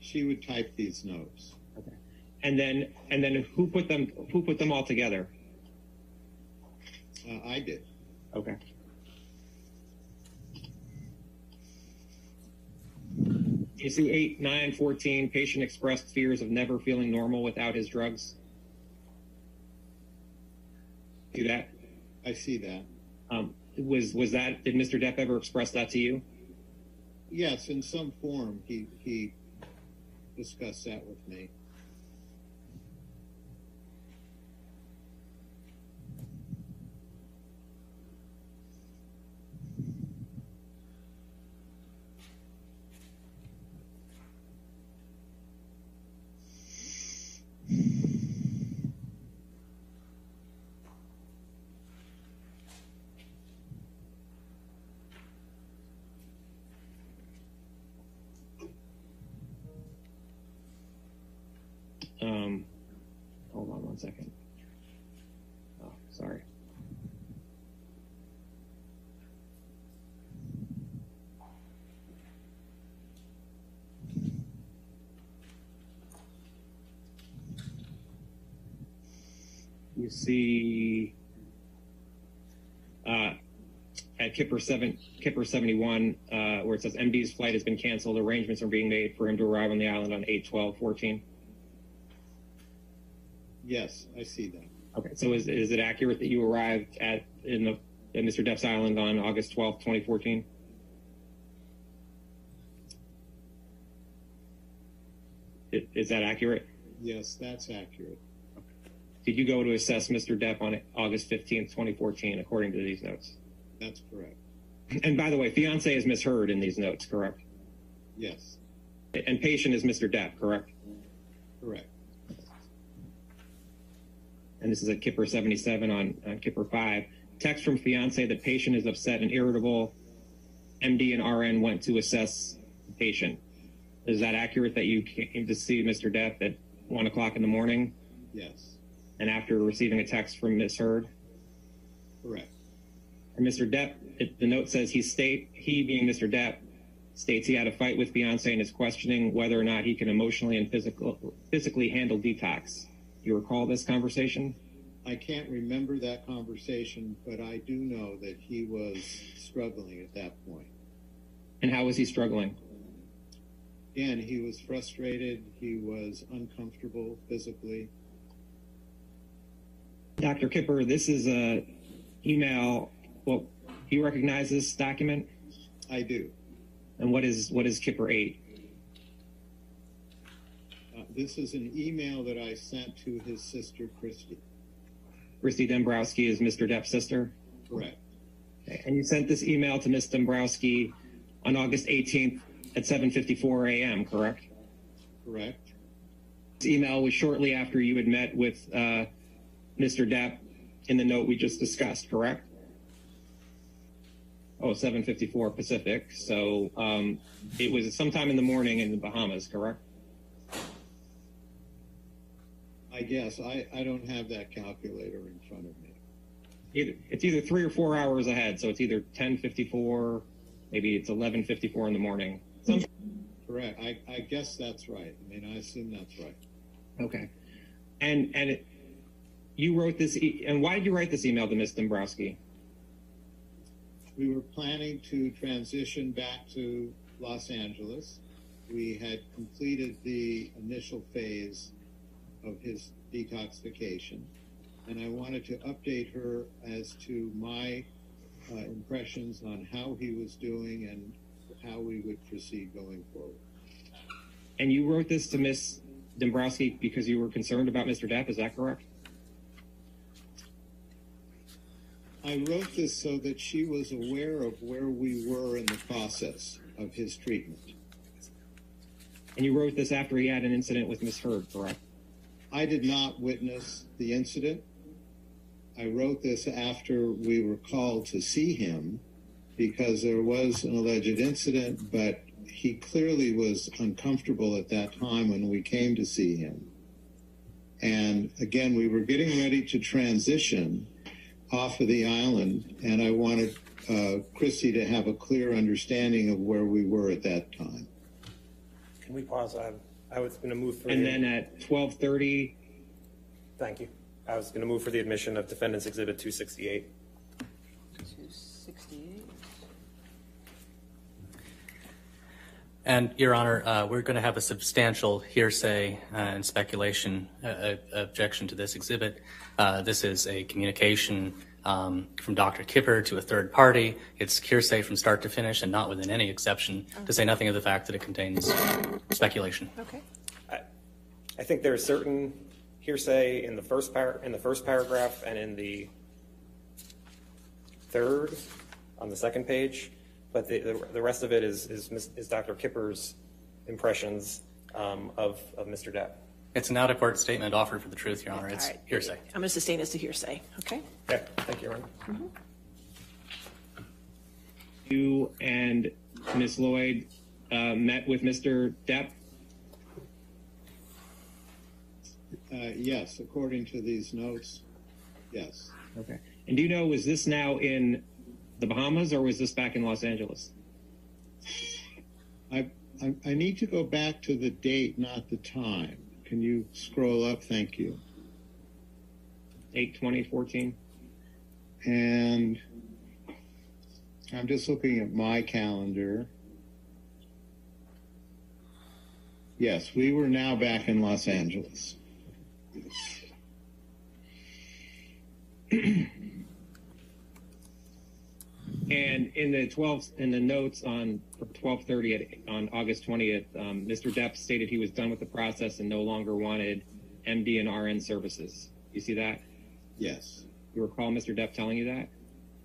[SPEAKER 5] She would type these notes. Okay.
[SPEAKER 4] And then and then who put them who put them all together?
[SPEAKER 5] Uh, I did.
[SPEAKER 4] Okay. You see 8, 9, 14, patient expressed fears of never feeling normal without his drugs. Do that.
[SPEAKER 5] I see that.
[SPEAKER 4] Um, was was that did Mr. Depp ever express that to you?
[SPEAKER 5] Yes, in some form, he he discussed that with me.
[SPEAKER 4] Um, hold on one second. Oh, sorry. You see uh, at Kipper seven Kipper seventy one, uh, where it says MD's flight has been canceled. Arrangements are being made for him to arrive on the island on 8 12 14.
[SPEAKER 5] Yes, I see that.
[SPEAKER 4] Okay, so is, is it accurate that you arrived at in the at Mr. Depp's Island on August twelfth, twenty fourteen? Is that accurate?
[SPEAKER 5] Yes, that's accurate.
[SPEAKER 4] Did you go to assess Mr. Depp on August fifteenth, twenty fourteen, according to these notes?
[SPEAKER 5] That's correct.
[SPEAKER 4] And by the way, fiance is Miss Heard in these notes, correct?
[SPEAKER 5] Yes.
[SPEAKER 4] And patient is Mr. Depp, correct?
[SPEAKER 5] Correct.
[SPEAKER 4] And this is at Kipper 77 on, on Kipper 5. Text from fiance that patient is upset and irritable. MD and RN went to assess the patient. Is that accurate that you came to see Mr. Depp at 1 o'clock in the morning
[SPEAKER 5] Yes.
[SPEAKER 4] And after receiving a text from Ms. Heard?
[SPEAKER 5] Correct.
[SPEAKER 4] And Mr. Depp, it, the note says he state he being Mr. Depp states he had a fight with fiance and is questioning whether or not he can emotionally and physical, physically handle detox. You recall this conversation?
[SPEAKER 5] I can't remember that conversation, but I do know that he was struggling at that point.
[SPEAKER 4] And how was he struggling?
[SPEAKER 5] Again, he was frustrated. He was uncomfortable physically.
[SPEAKER 4] Dr. Kipper, this is a email. Well, do you recognize this document?
[SPEAKER 5] I do.
[SPEAKER 4] And what is what is Kipper eight?
[SPEAKER 5] Uh, this is an email that I sent to his sister, Christy.
[SPEAKER 4] Christy Dombrowski is Mr. Depp's sister.
[SPEAKER 5] Correct.
[SPEAKER 4] And you sent this email to Miss Dombrowski on August 18th at 7:54 a.m. Correct?
[SPEAKER 5] Correct.
[SPEAKER 4] This email was shortly after you had met with uh, Mr. Depp in the note we just discussed. Correct? Oh, 7:54 Pacific. So um, it was sometime in the morning in the Bahamas. Correct?
[SPEAKER 5] I guess I, I don't have that calculator in front of me.
[SPEAKER 4] Either, it's either three or four hours ahead. So it's either 10:54, maybe it's 11:54 in the morning.
[SPEAKER 5] Correct. I, I guess that's right. I mean, I assume that's right.
[SPEAKER 4] okay. And and it, you wrote this. E- and why did you write this email to Ms. Dombrowski?
[SPEAKER 5] We were planning to transition back to Los Angeles. We had completed the initial phase of his detoxification, and I wanted to update her as to my uh, impressions on how he was doing and how we would proceed going forward.
[SPEAKER 4] And you wrote this to Ms. Dombrowski because you were concerned about Mr. Depp. Is that correct?
[SPEAKER 5] I wrote this so that she was aware of where we were in the process of his treatment.
[SPEAKER 4] And you wrote this after he had an incident with Miss Heard, correct?
[SPEAKER 5] I did not witness the incident. I wrote this after we were called to see him because there was an alleged incident, but he clearly was uncomfortable at that time when we came to see him. And again, we were getting ready to transition off of the island, and I wanted uh, Christy to have a clear understanding of where we were at that time.
[SPEAKER 3] Can we pause? I, I was going to move for
[SPEAKER 4] And
[SPEAKER 3] the,
[SPEAKER 4] then at 12:30,
[SPEAKER 3] thank you. I was going to move for the admission of Defendant's Exhibit 268.
[SPEAKER 1] 268.
[SPEAKER 2] And, Your Honor, uh, we're going to have a substantial hearsay uh, and speculation uh, uh, objection to this exhibit. Uh, This is a communication um, from Dr. Kipper to a third party. It's hearsay from start to finish and not within any exception, to say nothing of the fact that it contains speculation.
[SPEAKER 1] Okay.
[SPEAKER 3] I think there is certain hearsay in the first par, in the first paragraph and in the third, on the second page, but the, the, the rest of it is, is, is Dr. Kipper's impressions um, of, of Mr. Depp.
[SPEAKER 2] It's an out-of-court statement offered for the truth, Your Honor. It's
[SPEAKER 1] All right.
[SPEAKER 2] hearsay.
[SPEAKER 1] I'm going to sustain this to hearsay, okay?
[SPEAKER 3] Okay, thank you, Your Honor.
[SPEAKER 4] you and Miss Lloyd uh, met with Mr. Depp.
[SPEAKER 5] Uh, yes, according to these notes, yes.
[SPEAKER 4] Okay. And do you know was this now in the Bahamas or was this back in Los Angeles?
[SPEAKER 5] I, I, I need to go back to the date, not the time. Can you scroll up? Thank you.
[SPEAKER 4] 8 2014
[SPEAKER 5] And I'm just looking at my calendar. Yes, we were now back in Los Angeles.
[SPEAKER 4] And in the 12 in the notes on 12:30 at, on August 20th, um, Mr. Depp stated he was done with the process and no longer wanted MD and RN services. You see that?
[SPEAKER 5] Yes.
[SPEAKER 4] You recall Mr. Depp telling you that?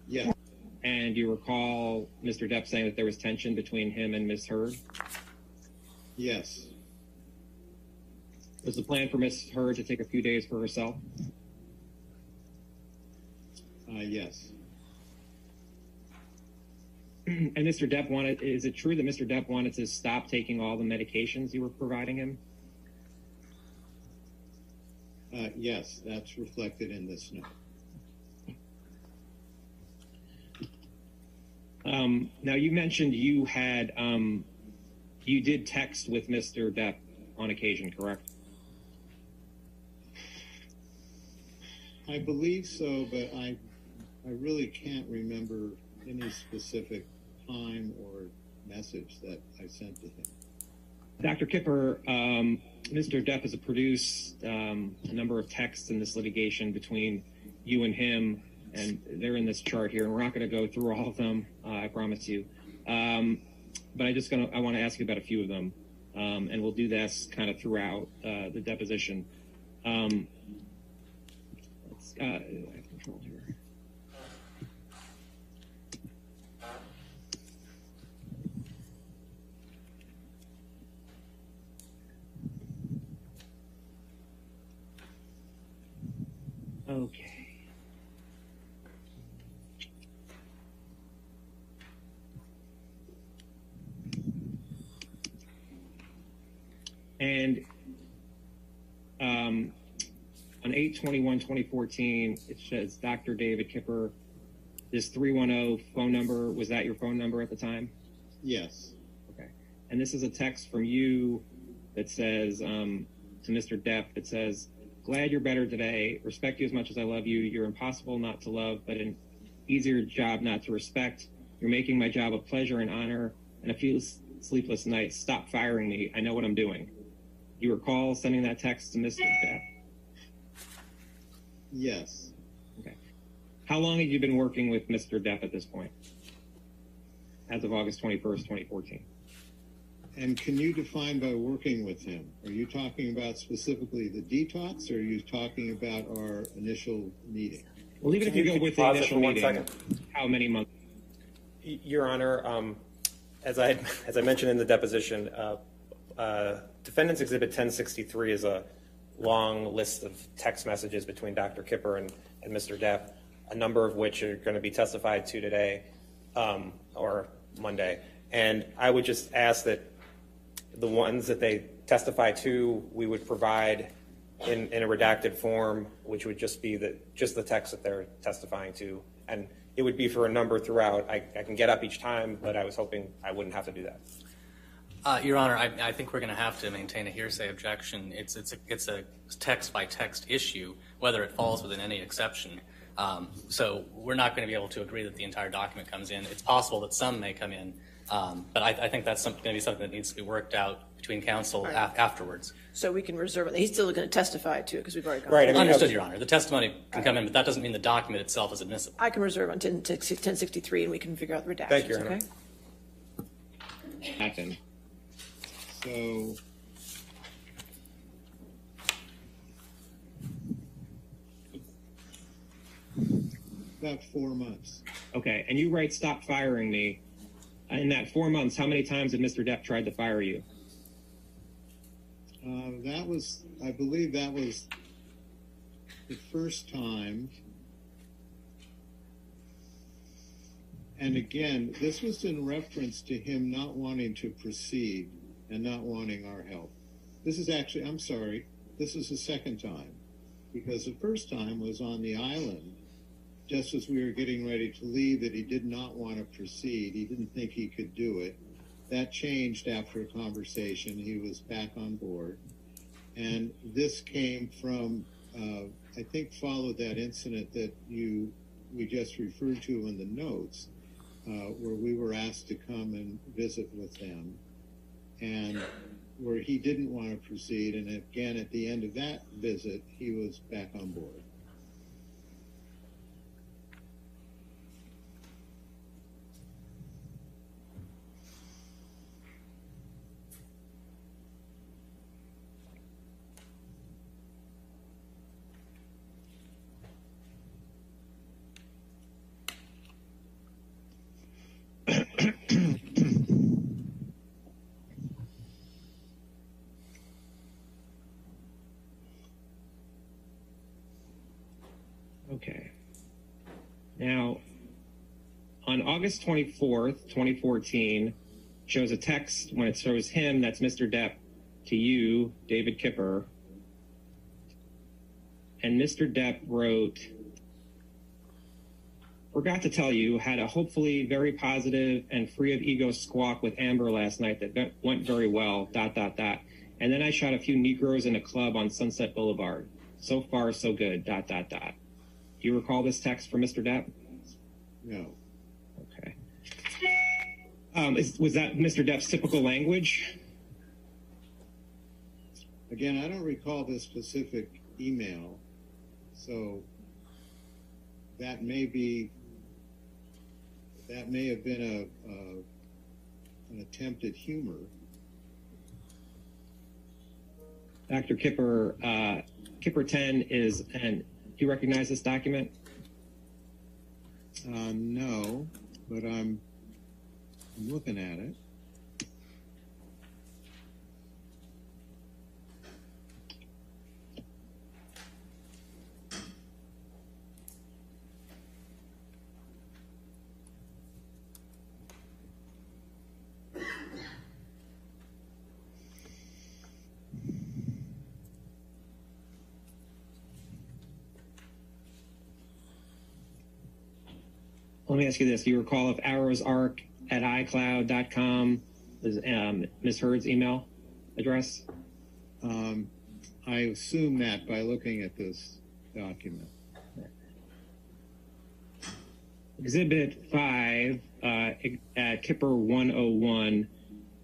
[SPEAKER 5] Yes.
[SPEAKER 4] And you recall Mr. Depp saying that there was tension between him and Ms. Heard?
[SPEAKER 5] Yes.
[SPEAKER 4] Was the plan for Miss Heard to take a few days for herself?
[SPEAKER 5] Uh, yes.
[SPEAKER 4] And Mr. Depp wanted, is it true that Mr. Depp wanted to stop taking all the medications you were providing him?
[SPEAKER 5] Uh, yes, that's reflected in this note.
[SPEAKER 4] Um, now you mentioned you had, um, you did text with Mr. Depp on occasion, correct?
[SPEAKER 5] I believe so, but I, I really can't remember any specific time or message that I sent to him.
[SPEAKER 4] Dr. Kipper, um, Mr. Depp has produced um, a number of texts in this litigation between you and him, and they're in this chart here. And we're not going to go through all of them, uh, I promise you. Um, but I just gonna I want to ask you about a few of them, um, and we'll do this kind of throughout uh, the deposition. Um, let's, uh, I have control here. Okay. And um, on 8-21-2014, it says Dr. David Kipper. This 310 phone number, was that your phone number at the time?
[SPEAKER 5] Yes.
[SPEAKER 4] Okay. And this is a text from you that says um, to Mr. Depp, it says, Glad you're better today. Respect you as much as I love you. You're impossible not to love, but an easier job not to respect. You're making my job a pleasure and honor and a few sleepless nights. Stop firing me. I know what I'm doing. You recall sending that text to Mr. Depp?
[SPEAKER 5] Yes.
[SPEAKER 4] Okay. How long have you been working with Mr. Depp at this point? As of August 21st, 2014.
[SPEAKER 5] And can you define by working with him? Are you talking about specifically the detox or are you talking about our initial meeting?
[SPEAKER 4] Well, even if you
[SPEAKER 3] you-
[SPEAKER 4] go with the initial meeting,
[SPEAKER 3] second?
[SPEAKER 4] how many months?
[SPEAKER 3] Your Honor, um, as I, as I mentioned in the deposition, uh, uh, Defendant's Exhibit 1063 is a long list of text messages between Dr. Kipper and, and Mr. Depp, a number of which are going to be testified to today um, or Monday. And I would just ask that the ones that they testify to, we would provide in, in a redacted form, which would just be the, just the text that they're testifying to. And it would be for a number throughout. I, I can get up each time, but I was hoping I wouldn't have to do that.
[SPEAKER 2] Uh, Your Honor, I, I think we're going to have to maintain a hearsay objection. It's, it's, a, it's a text by text issue, whether it falls within any exception. Um, so we're not going to be able to agree that the entire document comes in. It's possible that some may come in, um, but I, I think that's going to be something that needs to be worked out between counsel
[SPEAKER 1] Right.
[SPEAKER 2] af- afterwards.
[SPEAKER 1] So we can reserve it. He's still going to testify to it because we've already gone.
[SPEAKER 3] Right, I mean,
[SPEAKER 2] Understood, Your Honor. The testimony can come in, but that doesn't mean the document itself is admissible.
[SPEAKER 1] I can reserve on 10 1063 and we can figure out the redactions,
[SPEAKER 3] Thank you, Your Honor.
[SPEAKER 1] okay?
[SPEAKER 4] Happen.
[SPEAKER 5] So about four months.
[SPEAKER 4] Okay, and you write "Stop firing me." In that four months, how many times had Mr. Depp tried to fire you?
[SPEAKER 5] Uh, that was, I believe that was the first time. And again, this was in reference to him not wanting to proceed and not wanting our help. This is actually, I'm sorry, this is the second time. Because the first time was on the island, just as we were getting ready to leave, that he did not want to proceed. He didn't think he could do it. That changed after a conversation. He was back on board. And this came from, uh, I think, followed that incident that you we just referred to in the notes, uh, where we were asked to come and visit with them, and where he didn't want to proceed. And again, at the end of that visit, he was back on board.
[SPEAKER 4] August 24th, 2014, shows a text when it shows him, that's Mr. Depp, to you, David Kipper. And Mr. Depp wrote, Forgot to tell you, had a hopefully very positive and free of ego squawk with Amber last night that went- very well, dot, dot, dot. And then I shot a few Negroes in a club on Sunset Boulevard. So far, so good, dot, dot, dot. Do you recall this text from Mr. Depp?
[SPEAKER 5] No.
[SPEAKER 4] Um, is, was that Mr. Depp's typical language?
[SPEAKER 5] Again, I don't recall this specific email, so that may be that may have been a, a an attempt at humor.
[SPEAKER 4] Dr. Kipper, uh, Kipper 10 is, and do you recognize this document?
[SPEAKER 5] Uh, no, but I'm I'm looking at it.
[SPEAKER 4] Let me ask you this. Do you recall if arrows arc at iCloud.com is um, Ms. Heard's email address?
[SPEAKER 5] Um, I assume that by looking at this document.
[SPEAKER 4] Exhibit 5 uh, at Kipper 101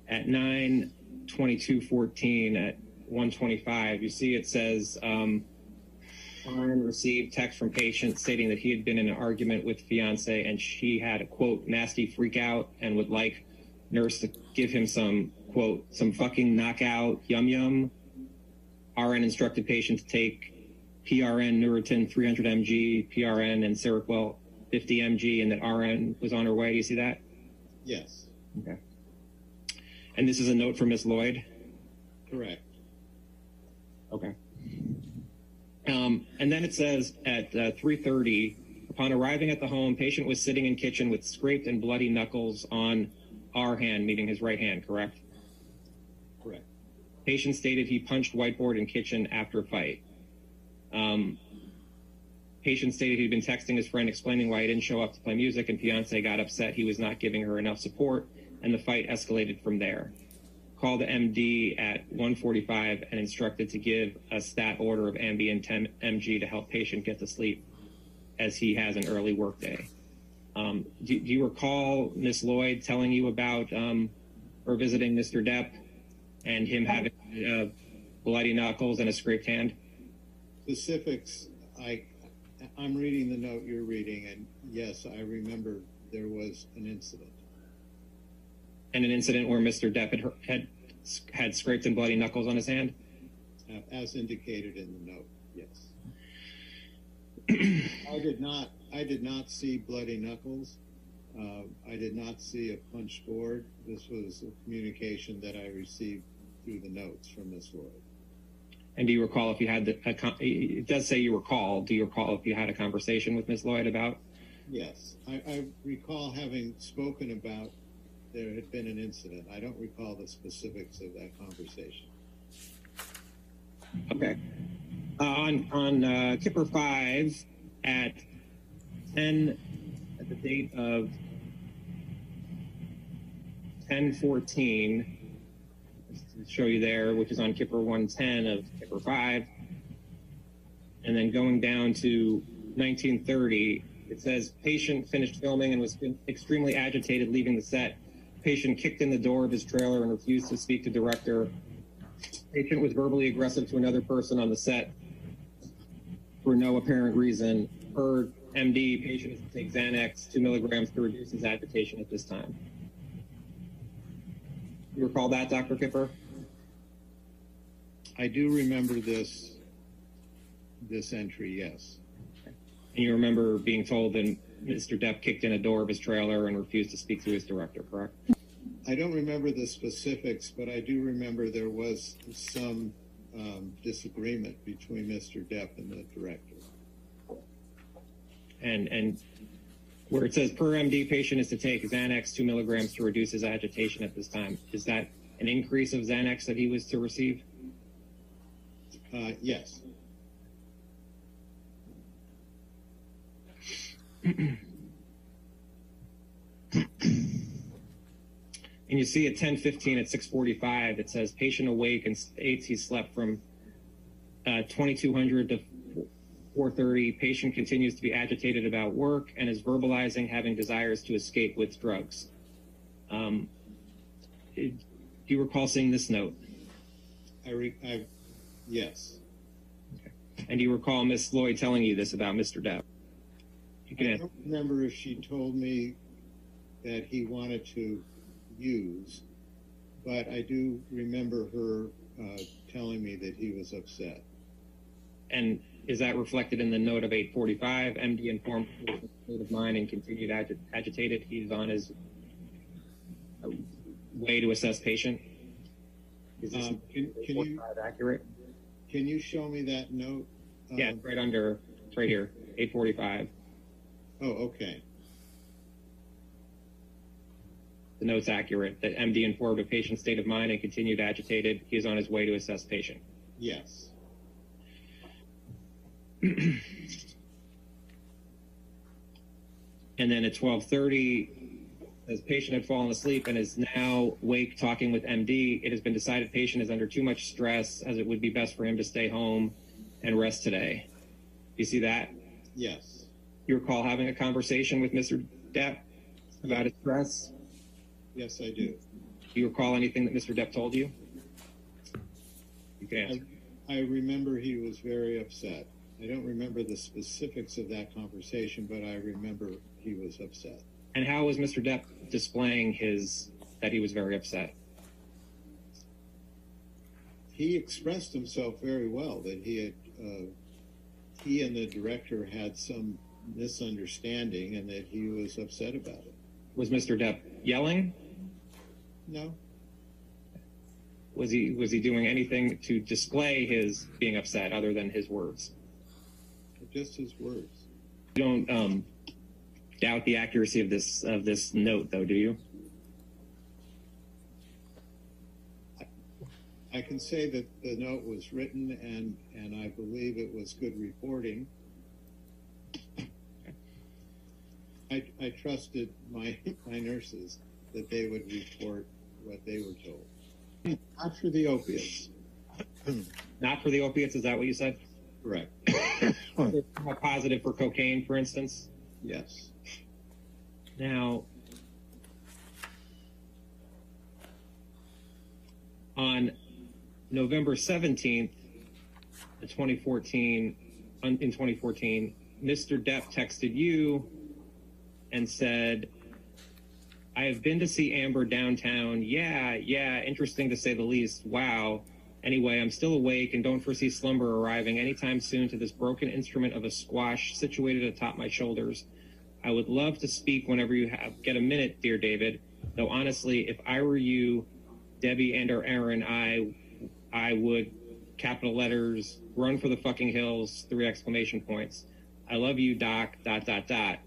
[SPEAKER 4] at 92214 at 125. You see it says um, Warren received text from patient stating that he had been in an argument with fiance and she had a quote nasty freak out and would like nurse to give him some quote some fucking knockout yum yum. RN instructed patient to take PRN Neurontin 300 mg, PRN and Seroquel 50 mg, and that RN was on her way. Do you see that?
[SPEAKER 5] Yes,
[SPEAKER 4] Okay. And this is a note from Miss Lloyd.
[SPEAKER 5] correct.
[SPEAKER 4] Okay. Um, and then it says at uh, 3:30, upon arriving at the home, patient was sitting in kitchen with scraped and bloody knuckles on our hand, meaning his right hand. Correct.
[SPEAKER 5] Correct.
[SPEAKER 4] Patient stated he punched whiteboard in kitchen after fight. Um, patient stated he'd been texting his friend explaining why he didn't show up to play music, and fiance got upset he was not giving her enough support, and the fight escalated from there. Called the MD at 1:45 and instructed to give a stat order of Ambien 10 mg to help patient get to sleep, as he has an early workday. Um, do, do you recall Miss Lloyd telling you about um, her visiting Mr. Depp and him having uh, bloody knuckles and a scraped hand?
[SPEAKER 5] Specifics, I, I'm reading the note you're reading, and yes, I remember there was an incident.
[SPEAKER 4] And an incident where Mr. Depp had, had had scraped and bloody knuckles on his hand.
[SPEAKER 5] uh, as indicated in the note. Yes. I did not. I did not see bloody knuckles. Uh, I did not see a punch board. This was a communication that I received through the notes from Miss Lloyd.
[SPEAKER 4] And do you recall if you had the? A, con- it does say you recall. Do you recall if you had a conversation with Ms. Lloyd about?
[SPEAKER 5] Yes, I, I recall having spoken about there had been an incident. I don't recall the specifics of that conversation.
[SPEAKER 4] Okay. Uh, on on uh, Kipper five at ten at the date of ten fourteen. Show you there, which is on Kipper one ten of Kipper five, and then going down to nineteen thirty. It says patient finished filming and was extremely agitated leaving the set. Patient kicked in the door of his trailer and refused to speak to director. Patient was verbally aggressive to another person on the set for no apparent reason. Per MD, patient is to take Xanax, two milligrams to reduce his agitation at this time. You recall that, Dr. Kipper?
[SPEAKER 5] I do remember this this entry. Yes.
[SPEAKER 4] And you remember being told that Mr. Depp kicked in a door of his trailer and refused to speak to his director, correct?
[SPEAKER 5] I don't remember the specifics, but I do remember there was some um, disagreement between Mr. Depp and the director.
[SPEAKER 4] And and where it says per MD patient is to take Xanax two milligrams to reduce his agitation at this time. Is that an increase of Xanax that he was to receive?
[SPEAKER 5] Uh, yes.
[SPEAKER 4] And you see at 10:15 at 6:45 it says patient awake and states he slept from uh, 2200 to 4:30. Patient continues to be agitated about work and is verbalizing having desires to escape with drugs. Um, do you recall seeing this note?
[SPEAKER 5] I, re- I, yes.
[SPEAKER 4] And do you recall Miss Lloyd telling you this about Mr. Depp? You can
[SPEAKER 5] I don't remember if she told me that he wanted to use, but I do remember her uh, telling me that he was upset.
[SPEAKER 4] And is that reflected in the note of 845? MD informed state of mind and continued agi- agitated. He's on his way to assess patient. Is this
[SPEAKER 5] Um, can, can you
[SPEAKER 4] accurate?
[SPEAKER 5] can you show me that note?
[SPEAKER 4] Yeah,
[SPEAKER 5] Um,
[SPEAKER 4] right under, right here, 845.
[SPEAKER 5] Oh, okay.
[SPEAKER 4] The note's accurate that MD informed of patient's state of mind and continued agitated. He is on his way to assess patient.
[SPEAKER 5] Yes.
[SPEAKER 4] And then at 12:30, as patient had fallen asleep and is now awake talking with MD, it has been decided patient is under too much stress as it would be best for him to stay home and rest today. You see that?
[SPEAKER 5] Yes.
[SPEAKER 4] You recall having a conversation with Mr. Depp about his stress?
[SPEAKER 5] Yes, I do.
[SPEAKER 4] Do you recall anything that Mr. Depp told you? You can
[SPEAKER 5] I,
[SPEAKER 4] answer.
[SPEAKER 5] I remember he was very upset. I don't remember the specifics of that conversation, but I remember he was upset.
[SPEAKER 4] And how was Mr. Depp displaying his that he was very upset?
[SPEAKER 5] He expressed himself very well that he had, uh, he and the director had some misunderstanding and that he was upset about it.
[SPEAKER 4] Was Mr. Depp yelling?
[SPEAKER 5] No,
[SPEAKER 4] Was he was he doing anything to display his being upset other than his words?
[SPEAKER 5] just his words.
[SPEAKER 4] You don't um, doubt the accuracy of this of this note, though, do you?
[SPEAKER 5] I can say that the note was written and, and I believe it was good reporting. I, I trusted my, my nurses that they would report what they were told. Not for the opiates. Hmm.
[SPEAKER 4] Not for the opiates. Is that what you said?
[SPEAKER 5] Correct.
[SPEAKER 4] More positive for cocaine, for instance.
[SPEAKER 5] Yes.
[SPEAKER 4] Now, on November 17th, of 2014, in 2014, Mr. Depp texted you and said, I have been to see Amber downtown. Yeah, yeah, interesting to say the least. Wow. Anyway, I'm still awake and don't foresee slumber arriving anytime soon to this broken instrument of a squash situated atop my shoulders. I would love to speak whenever you have get a minute, dear David. Though honestly, if I were you, Debbie and or Erin, I I would capital letters run for the fucking hills, three exclamation points. I love you, Doc, dot dot dot.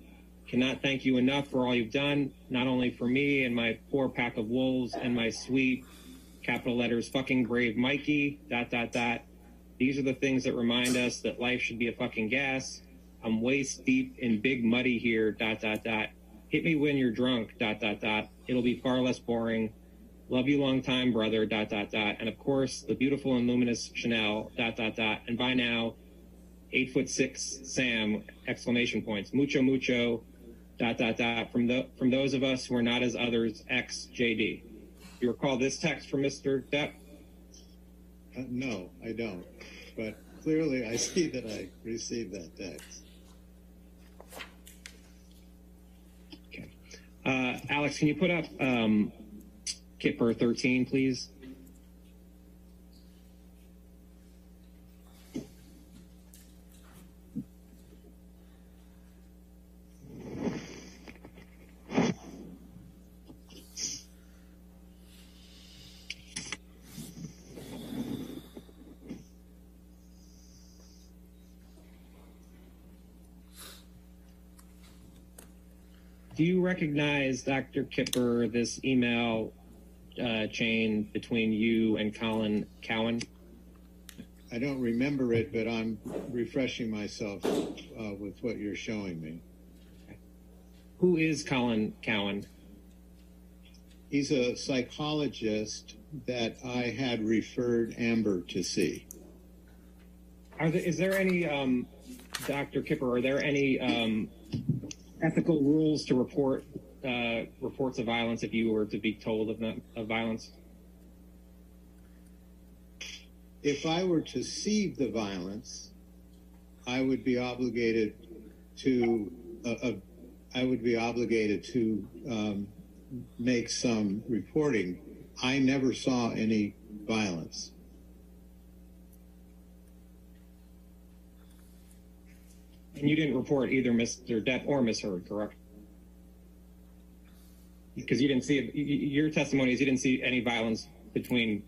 [SPEAKER 4] Cannot thank you enough for all you've done, not only for me and my poor pack of wolves and my sweet capital letters fucking brave Mikey, dot dot dot. These are the things that remind us that life should be a fucking gas. I'm waist deep in big muddy here, dot dot dot. Hit me when you're drunk, dot dot dot. It'll be far less boring. Love you long time, brother, dot dot dot. And of course, the beautiful and luminous Chanel, dot dot dot. And by now, eight foot six Sam, exclamation points. Mucho mucho, dot dot dot. From the from those of us who are not as others, X JD. You recall this text from Mr. Depp?
[SPEAKER 5] Uh, no, I don't. But clearly I see that I received that text.
[SPEAKER 4] Okay. Uh, Alex, can you put up um, Kipper 13, please? Do you recognize, Dr. Kipper, this email uh, chain between you and Connell Cowan?
[SPEAKER 5] I don't remember it, but I'm refreshing myself uh, with what you're showing me.
[SPEAKER 4] Who is Connell Cowan?
[SPEAKER 5] He's a psychologist that I had referred Amber to see.
[SPEAKER 4] Are there, is there any, um, Dr. Kipper, are there any um, ethical rules to report uh, reports of violence if you were to be told of, of violence?
[SPEAKER 5] If I were to see the violence, I would be obligated to, uh, uh, I would be obligated to um, make some reporting. I never saw any violence.
[SPEAKER 4] And you didn't report either Mr. Depp or Miss Heard, correct? Because you didn't see it. Your testimony is you didn't see any violence between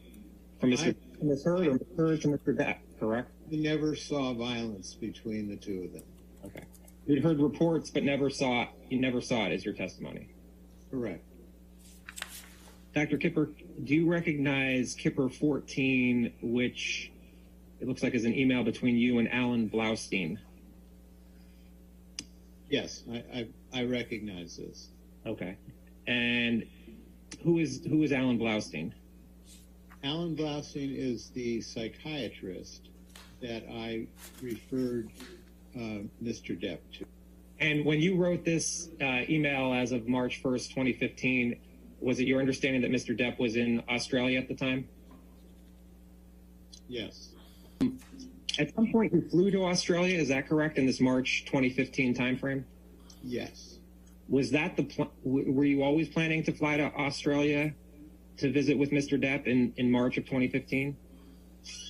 [SPEAKER 4] from Mr. Miss Heard or Miss Heard to Mr. Depp, correct?
[SPEAKER 5] I never saw violence between the two of them.
[SPEAKER 4] Okay. You heard reports, but never saw. You never saw it as your testimony?
[SPEAKER 5] Correct.
[SPEAKER 4] Dr. Kipper, do you recognize Kipper 14, which it looks like is an email between you and Alan Blaustein?
[SPEAKER 5] Yes, I, I, I recognize this.
[SPEAKER 4] Okay. And who is who is Alan Blaustein?
[SPEAKER 5] Alan Blaustein is the psychiatrist that I referred uh, Mr. Depp to.
[SPEAKER 4] And when you wrote this uh, email as of March 1st, 2015, was it your understanding that Mr. Depp was in Australia at the time?
[SPEAKER 5] Yes,
[SPEAKER 4] At some point, you flew to Australia. Is that correct? In this March 2015 timeframe,
[SPEAKER 5] yes,
[SPEAKER 4] was that the pl- were you always planning to fly to Australia to visit with Mr. Depp in, in March of 2015?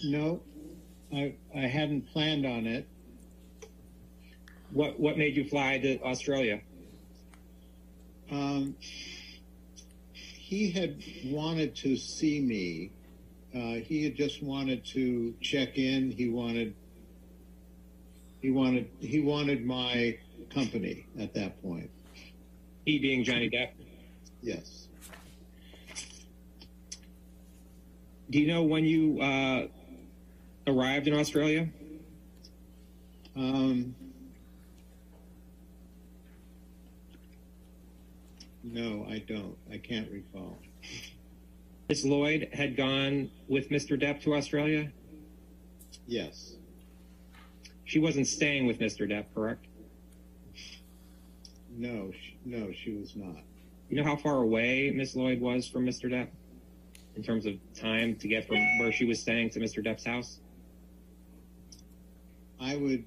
[SPEAKER 5] no, I, I hadn't planned on it.
[SPEAKER 4] What what made you fly to Australia?
[SPEAKER 5] Um, he had wanted to see me. Uh, he had just wanted to check in. He wanted. He wanted. He wanted my company at that point.
[SPEAKER 4] He being Johnny Depp.
[SPEAKER 5] Yes.
[SPEAKER 4] Do you know when you uh, arrived in Australia?
[SPEAKER 5] Um, no, I don't. I can't recall.
[SPEAKER 4] Miss Lloyd had gone with Mr. Depp to Australia.
[SPEAKER 5] Yes.
[SPEAKER 4] She wasn't staying with Mr. Depp, correct?
[SPEAKER 5] No. No, she was not.
[SPEAKER 4] You know how far away Miss Lloyd was from Mr. Depp in terms of time to get from where she was staying to Mr. Depp's house?
[SPEAKER 5] I would.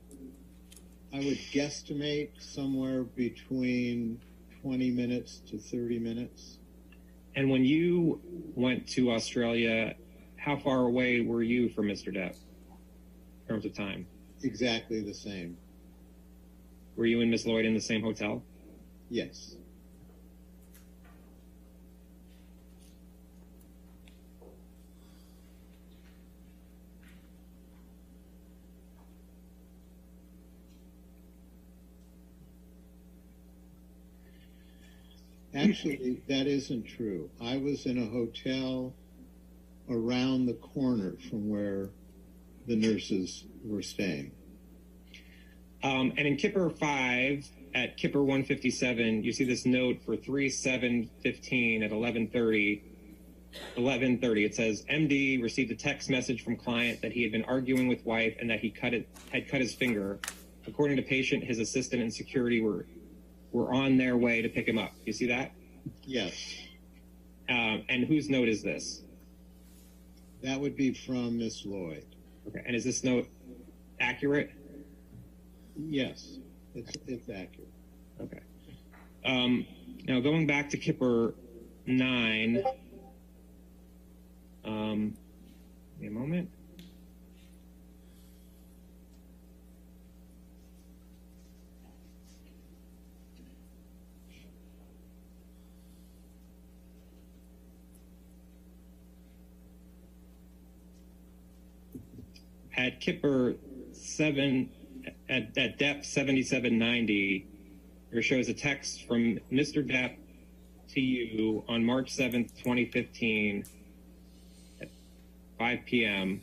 [SPEAKER 5] I would guesstimate somewhere between twenty minutes to thirty minutes.
[SPEAKER 4] And when you went to Australia, how far away were you from Mr. Depp in terms of time?
[SPEAKER 5] Exactly the same.
[SPEAKER 4] Were you and Miss Lloyd in the same hotel?
[SPEAKER 5] Yes. Actually, that isn't true. I was in a hotel around the corner from where the nurses were staying.
[SPEAKER 4] Um, and in Kipper 5, at Kipper 157, you see this note for 3715 at 1130. 1130 it says md received a text message from client that he had been arguing with wife and that he cut it had cut his finger according to patient his assistant and security were were on their way to pick him up you see that
[SPEAKER 5] Yes,
[SPEAKER 4] um, and whose note is this
[SPEAKER 5] that would be from Miss Lloyd.
[SPEAKER 4] okay and is this note accurate
[SPEAKER 5] Yes, it's, it's accurate.
[SPEAKER 4] Okay. Um, now going back to Kipper nine. Um, a moment. At Kipper seven, at, at Depp seventy-seven ninety, there shows a text from Mr. Depp to you on March 7th, 2015 at 5 p.m.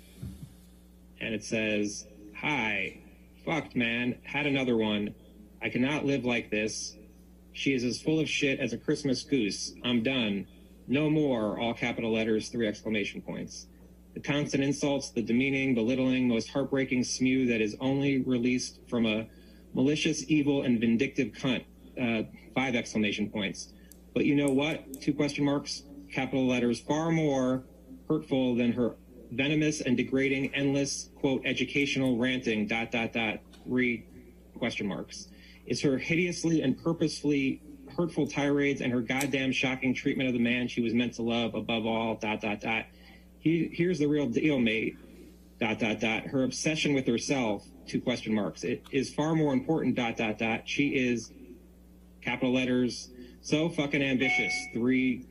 [SPEAKER 4] And it says, Hi, fucked man, had another one. I cannot live like this. She is as full of shit as a Christmas goose. I'm done. No more, all capital letters, three exclamation points. The constant insults, the demeaning, belittling, most heartbreaking spew that is only released from a malicious, evil, and vindictive cunt. Uh, five exclamation points. But you know what? Two question marks, capital letters, far more hurtful than her venomous and degrading, endless, quote, educational ranting, dot, dot, dot, three question marks. Is her hideously and purposefully hurtful tirades and her goddamn shocking treatment of the man she was meant to love above all, dot, dot, dot. He, here's the real deal, mate, dot, dot, dot. Her obsession with herself, two question marks. It is far more important, dot, dot, dot. She is, capital letters, so fucking ambitious, three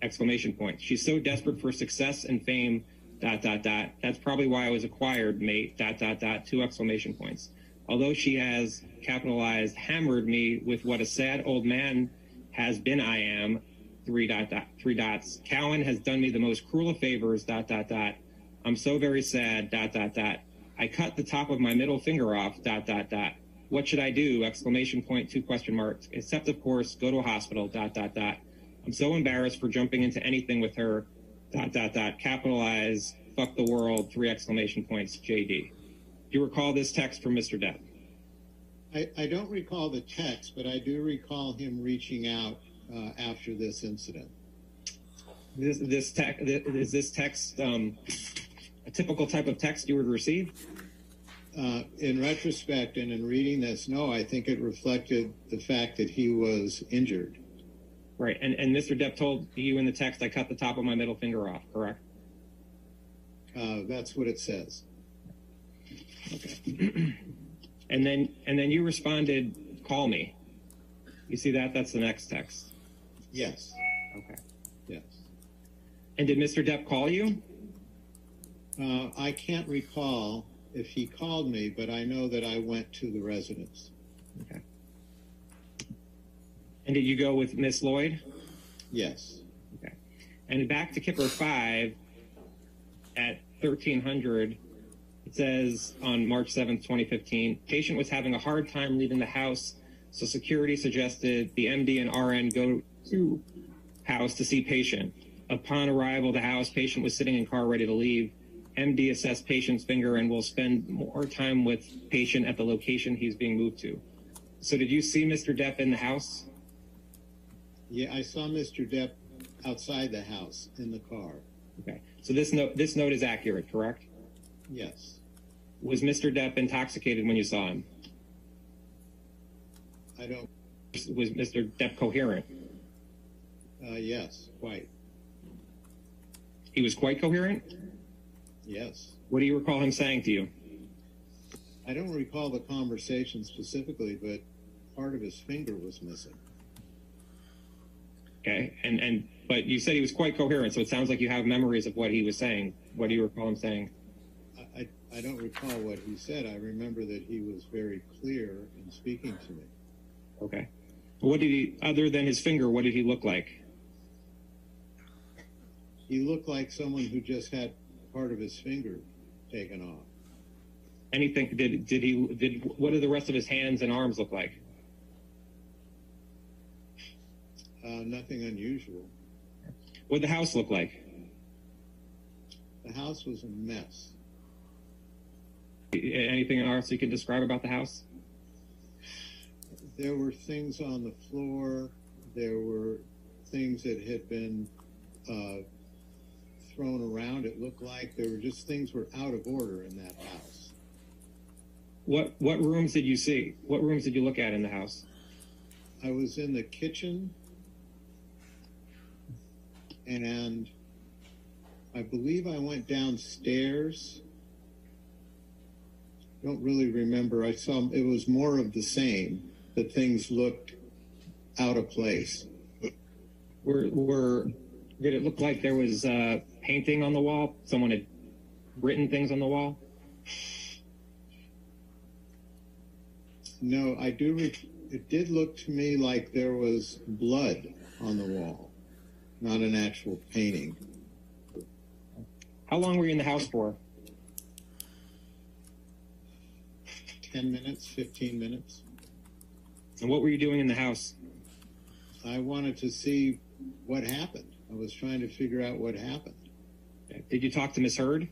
[SPEAKER 4] exclamation points. She's so desperate for success and fame, dot, dot, dot. That's probably why I was acquired, mate, dot, dot, dot, two exclamation points. Although she has capitalized, hammered me with what a sad old man has been I am, three dot, dot three dots. Cowan has done me the most cruel of favors, dot, dot, dot. I'm so very sad, dot, dot, dot. I cut the top of my middle finger off, dot, dot, dot. What should I do? Exclamation point. two question marks. Except, of course, go to a hospital, dot, dot, dot. I'm so embarrassed for jumping into anything with her, dot, dot, dot. Capitalize, fuck the world, three exclamation points, JD. Do you recall this text from Mr. Depp?
[SPEAKER 5] I, I don't recall the text, but I do recall him reaching out uh, after this incident.
[SPEAKER 4] This, this text, is this text um, a typical type of text you would receive?
[SPEAKER 5] Uh, in retrospect and in reading this, no, I think it reflected the fact that he was injured.
[SPEAKER 4] Right, and, and Mr. Depp told you in the text, I cut the top of my middle finger off, correct?
[SPEAKER 5] Uh, that's what it says. Okay.
[SPEAKER 4] and then and then you responded, call me. You see that? That's the next text.
[SPEAKER 5] Yes.
[SPEAKER 4] Okay.
[SPEAKER 5] Yes.
[SPEAKER 4] And did Mr. Depp call you?
[SPEAKER 5] Uh, I can't recall if he called me, but I know that I went to the residence.
[SPEAKER 4] Okay. And did you go with Miss Lloyd?
[SPEAKER 5] Yes.
[SPEAKER 4] Okay. And back to Kipper 5 at 1300, it says on March 7th, 2015, patient was having a hard time leaving the house, so security suggested the MD and RN go to house to see patient. Upon arrival the house, patient was sitting in car ready to leave. MD assessed patient's finger and will spend more time with patient at the location he's being moved to. So did you see Mr. Depp in the house?
[SPEAKER 5] Yeah, I saw Mr. Depp outside the house in the car.
[SPEAKER 4] Okay. So this note this note is accurate, correct?
[SPEAKER 5] Yes.
[SPEAKER 4] Was Mr. Depp intoxicated when you saw him?
[SPEAKER 5] I don't.
[SPEAKER 4] Was Mr. Depp coherent?
[SPEAKER 5] Uh, yes, quite.
[SPEAKER 4] He was quite coherent?
[SPEAKER 5] Yes.
[SPEAKER 4] What do you recall him saying to you?
[SPEAKER 5] I don't recall the conversation specifically, but part of his finger was missing.
[SPEAKER 4] Okay. And and but you said he was quite coherent, so it sounds like you have memories of what he was saying. What do you recall him saying?
[SPEAKER 5] I, I, I don't recall what he said. I remember that he was very clear in speaking to me.
[SPEAKER 4] Okay. What did he other than his finger, what did he look like?
[SPEAKER 5] He looked like someone who just had part of his finger taken off.
[SPEAKER 4] Anything did did he did what did the rest of his hands and arms look like?
[SPEAKER 5] Uh, nothing unusual.
[SPEAKER 4] What did the house look like?
[SPEAKER 5] The house was a mess.
[SPEAKER 4] Anything else you can describe about the house?
[SPEAKER 5] There were things on the floor. There were things that had been uh, thrown around. It looked like there were just things were out of order in that house.
[SPEAKER 4] What what rooms did you see? What rooms did you look at in the house?
[SPEAKER 5] I was in the kitchen, and I believe I went downstairs. Don't really remember. I saw it was more of the same. That things looked out of place.
[SPEAKER 4] Were were did it look like there was uh, painting on the wall? Someone had written things on the wall.
[SPEAKER 5] No, I do. Re- it did look to me like there was blood on the wall, not an actual painting.
[SPEAKER 4] How long were you in the house for?
[SPEAKER 5] 10 minutes, 15 minutes.
[SPEAKER 4] And what were you doing in the house?
[SPEAKER 5] I wanted to see what happened. I was trying to figure out what happened.
[SPEAKER 4] Did you talk to Miss Heard?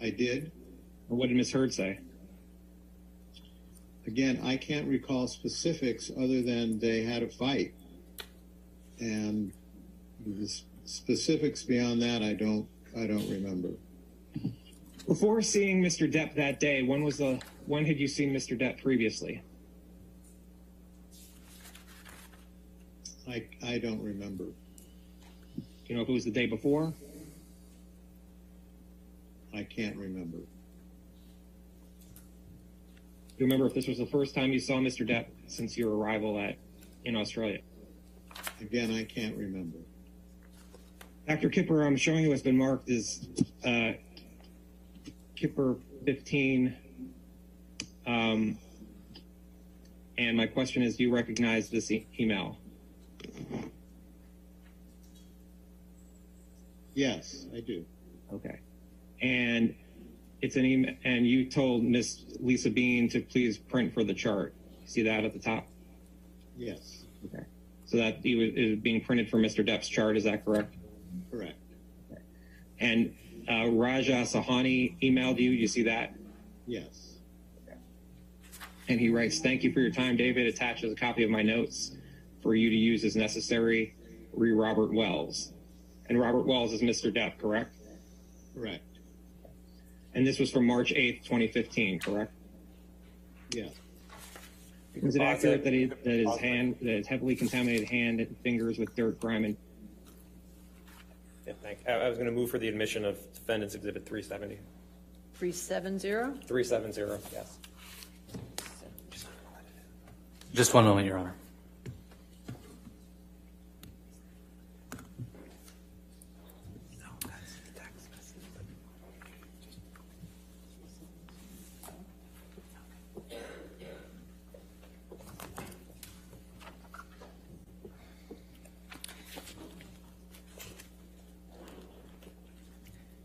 [SPEAKER 5] I did.
[SPEAKER 4] Or what did Miss Heard say?
[SPEAKER 5] Again, I can't recall specifics other than they had a fight. And the specifics beyond that, I don't, I don't remember.
[SPEAKER 4] Before seeing Mr. Depp that day, when was the when had you seen Mr. Depp previously?
[SPEAKER 5] I, I don't remember.
[SPEAKER 4] Do you know if it was the day before?
[SPEAKER 5] I can't remember.
[SPEAKER 4] Do you remember if this was the first time you saw Mr. Depp since your arrival at in Australia?
[SPEAKER 5] Again, I can't remember.
[SPEAKER 4] Dr. Kipper, I'm showing you what's been marked as uh, Kipper 15. Um, and my question is, do you recognize this e- email?
[SPEAKER 5] Yes, I do.
[SPEAKER 4] Okay. And it's an email, and you told Miss Lisa Bean to please print for the chart. See that at the top?
[SPEAKER 5] Yes,
[SPEAKER 4] Okay. So that you- it is being printed for Mr. Depp's chart, is that correct?
[SPEAKER 5] correct.
[SPEAKER 4] And uh, Raja Sahani emailed you. You see that?
[SPEAKER 5] Yes.
[SPEAKER 4] And he writes, Thank you for your time, David. Attaches a copy of my notes for you to use as necessary. Re Robert Wells. And Robert Wells is Mr. Depp, correct?
[SPEAKER 5] Correct.
[SPEAKER 4] And this was from March 8th, 2015, correct?
[SPEAKER 5] Yeah.
[SPEAKER 4] Was it accurate that, he, that his hand, that his heavily contaminated hand and fingers with dirt, grime, and
[SPEAKER 3] Yeah, thank, I I was going to move for the admission of defendants exhibit 370.
[SPEAKER 1] 370?
[SPEAKER 3] 370, yes.
[SPEAKER 2] Just one moment, Your Honor.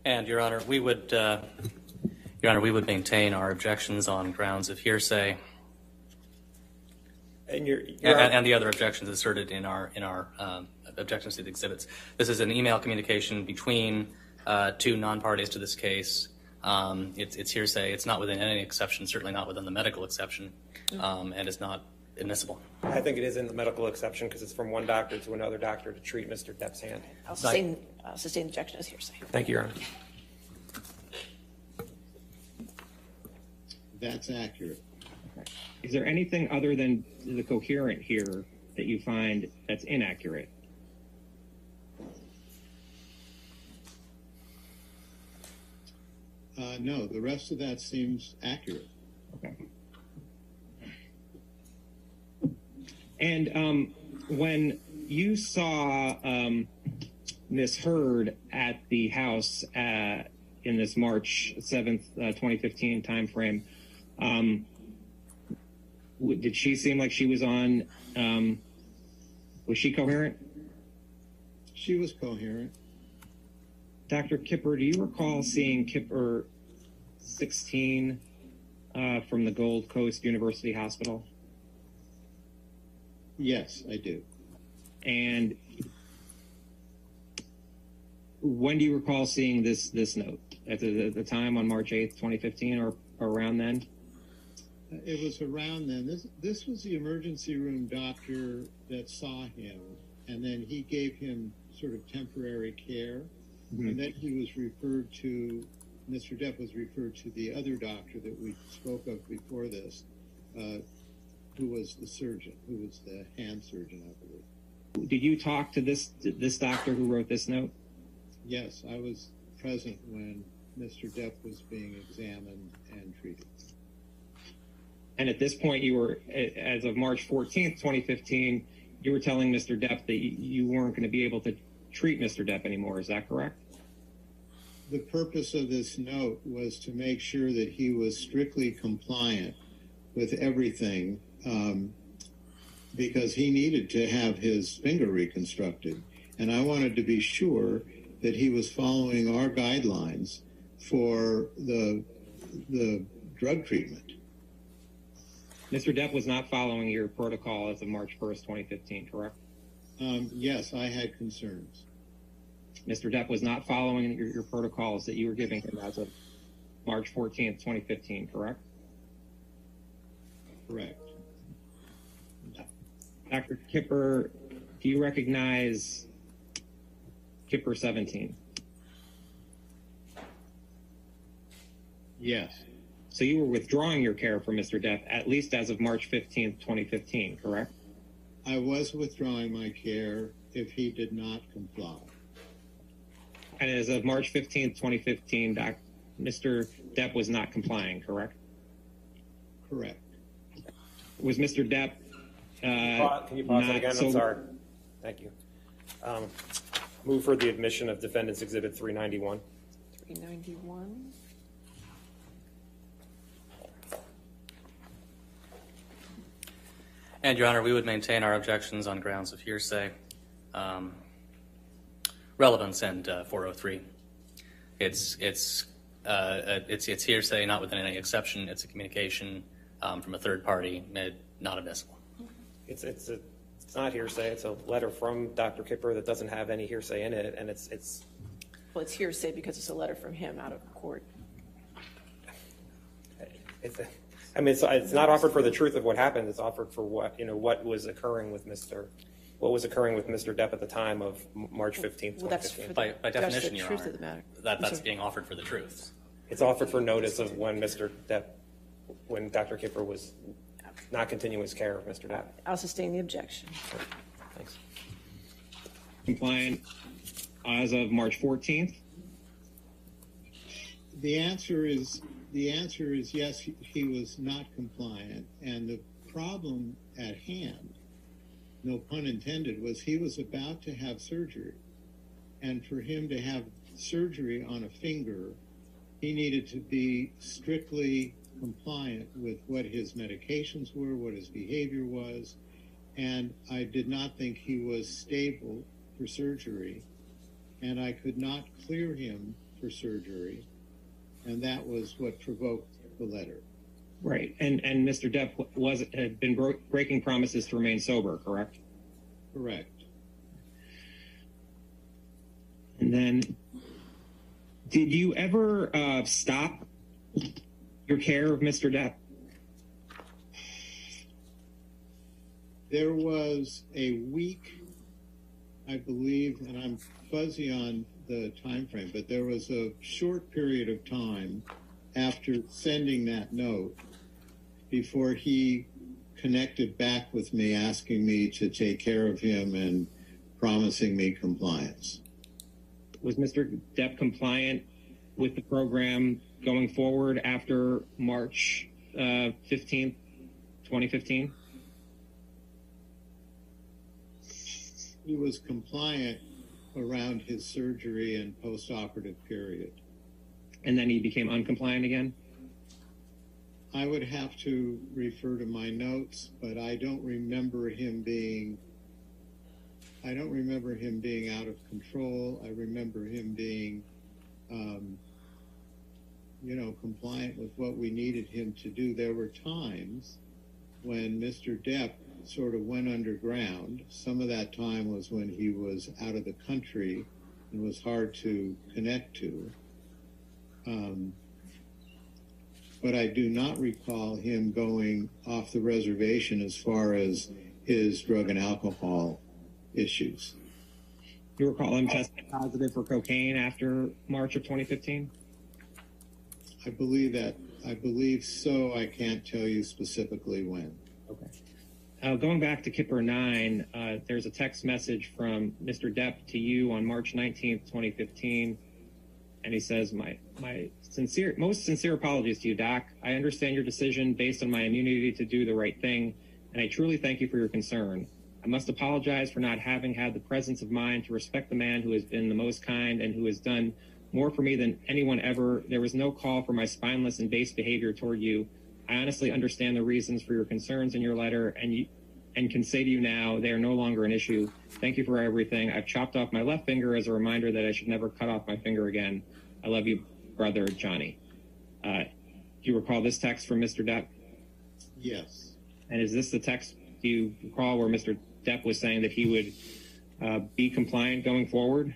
[SPEAKER 2] And, Your Honor, we would, uh, Your Honor, we would maintain our objections on grounds of hearsay
[SPEAKER 3] And you're,
[SPEAKER 2] and, and the other objections asserted in our in our um, objections to the exhibits. This is an email communication between uh, two non-parties to this case. Um, it's, it's hearsay. It's not within any exception, certainly not within the medical exception, um, and it's not admissible.
[SPEAKER 3] I think it is in the medical exception because it's from one doctor to another doctor to treat Mr. Depp's hand.
[SPEAKER 1] I'll sustain, uh, sustain objection as hearsay.
[SPEAKER 3] Thank you, Your Honor.
[SPEAKER 5] That's accurate.
[SPEAKER 4] is there anything other than the coherent here that you find that's inaccurate?
[SPEAKER 5] Uh, no, the rest of that seems accurate.
[SPEAKER 4] Okay. And um, when you saw um, Miss Heard at the house uh, in this March seventh, uh, twenty fifteen timeframe, um, w- did she seem like she was on? Um, was she coherent?
[SPEAKER 5] She was coherent.
[SPEAKER 4] Dr. Kipper, do you recall seeing Kipper 16 uh, from the Gold Coast University Hospital?
[SPEAKER 5] Yes, I do.
[SPEAKER 4] And when do you recall seeing this this note? At the, the time on March 8th, 2015, or, or around then?
[SPEAKER 5] It was around then. This this was the emergency room doctor that saw him, and then he gave him sort of temporary care, and then he was referred to. Mr. Depp was referred to the other doctor that we spoke of before this, uh, who was the surgeon, who was the hand surgeon, I believe.
[SPEAKER 4] Did you talk to this this doctor who wrote this note?
[SPEAKER 5] Yes, I was present when Mr. Depp was being examined and treated.
[SPEAKER 4] And at this point, you were, as of March 14th, 2015, you were telling Mr. Depp that you- you weren't going to be able to treat Mr. Depp anymore. Is that correct?
[SPEAKER 5] The purpose of this note was to make sure that he was strictly compliant with everything um, because he needed to have his finger reconstructed. And I wanted to be sure that he was following our guidelines for the, the drug treatment.
[SPEAKER 4] Mr. Depp was not following your protocol as of March 1st, 2015, correct?
[SPEAKER 5] Um, yes, I had concerns.
[SPEAKER 4] Mr. Depp was not following your, your protocols that you were giving him as of March 14th, 2015, correct?
[SPEAKER 5] Correct.
[SPEAKER 4] Dr. Kipper, do you recognize Kipper 17?
[SPEAKER 5] Yes,
[SPEAKER 4] So you were withdrawing your care for Mr. Depp at least as of March 15th, 2015, correct?
[SPEAKER 5] I was withdrawing my care if he did not comply.
[SPEAKER 4] And as of March 15th, 2015, doc, Mr. Depp was not complying, correct?
[SPEAKER 5] Correct.
[SPEAKER 4] Was Mr. Depp uh,
[SPEAKER 3] Can you pause that
[SPEAKER 4] not
[SPEAKER 3] again? I'm sorry. Thank you. Um, Move for the admission of Defendant's Exhibit 391.
[SPEAKER 1] 391.
[SPEAKER 2] And, Your Honor, we would maintain our objections on grounds of hearsay, um, relevance, and uh, 403. It's it's uh, uh, it's it's hearsay, not within any exception. It's a communication um, from a third party, made not admissible.
[SPEAKER 3] It's, it's, a- it's not hearsay, it's a letter from Dr. Kipper that doesn't have any hearsay in it, and it's, it's,
[SPEAKER 1] Well, it's hearsay because it's a letter from him out of court.
[SPEAKER 3] it's, I mean, it's, it's not offered for the truth of what happened, it's offered for what, you know, what was occurring with Mr., what was occurring with Mr. Depp at the time of March 15th,
[SPEAKER 1] Well, that's
[SPEAKER 3] 2015.
[SPEAKER 1] the-
[SPEAKER 2] By, by
[SPEAKER 1] that's the
[SPEAKER 2] definition, Your
[SPEAKER 1] truth
[SPEAKER 2] Honor,
[SPEAKER 1] of the matter.
[SPEAKER 2] that that's being offered for the truth.
[SPEAKER 3] It's offered for notice of when Mr. Depp, when Dr. Kipper was not continuing his care of Mr. Depp.
[SPEAKER 1] I'll sustain the objection.
[SPEAKER 3] Thanks.
[SPEAKER 4] compliant as of March 14th?
[SPEAKER 5] The answer is, the answer is yes, he- he was not compliant. And the problem at hand, no pun intended, was he was about to have surgery. And for him to have surgery on a finger, he needed to be strictly compliant with what his medications were, what his behavior was. And I did not think he was stable for surgery. And I could not clear him for surgery and that was what provoked the letter.
[SPEAKER 4] Right. And and Mr. Depp was had been breaking promises to remain sober, correct?
[SPEAKER 5] Correct.
[SPEAKER 4] And then, did you ever uh, stop your care of Mr. Depp?
[SPEAKER 5] There was a week, I believe, and I'm fuzzy on the time frame, but there was a short period of time after sending that note before he connected back with me asking me to take care of him and promising me compliance.
[SPEAKER 4] Was Mr. Depp compliant with the program going forward after March uh, 15th, 2015?
[SPEAKER 5] He was compliant around his surgery and post-operative period.
[SPEAKER 4] And then he became uncompliant again?
[SPEAKER 5] I would have to refer to my notes, but I don't remember him being. I don't remember him being out of control. I remember him being, um, you know, compliant with what we needed him to do. There were times when Mr. Depp sort of went underground. Some of that time was when he was out of the country and was hard to connect to. Um, but I do not recall him going off the reservation as far as his drug and alcohol issues.
[SPEAKER 4] You recall him testing positive for cocaine after March of 2015?
[SPEAKER 5] I believe that, I believe so. I can't tell you specifically when.
[SPEAKER 4] Okay. Uh, going back to Kipper 9, uh, there's a text message from Mr. Depp to you on March 19th, 2015. And he says, my, my sincere, most sincere apologies to you, Doc. I understand your decision based on my immunity to do the right thing, and I truly thank you for your concern. I must apologize for not having had the presence of mind to respect the man who has been the most kind and who has done more for me than anyone ever. There was no call for my spineless and base behavior toward you. I honestly understand the reasons for your concerns in your letter, and you, and can say to you now they are no longer an issue. Thank you for everything. I've chopped off my left finger as a reminder that I should never cut off my finger again. I love you, brother Johnny. Uh, do you recall this text from Mr. Depp?
[SPEAKER 5] Yes.
[SPEAKER 4] And is this the text you recall where Mr. Depp was saying that he would uh, be compliant going forward?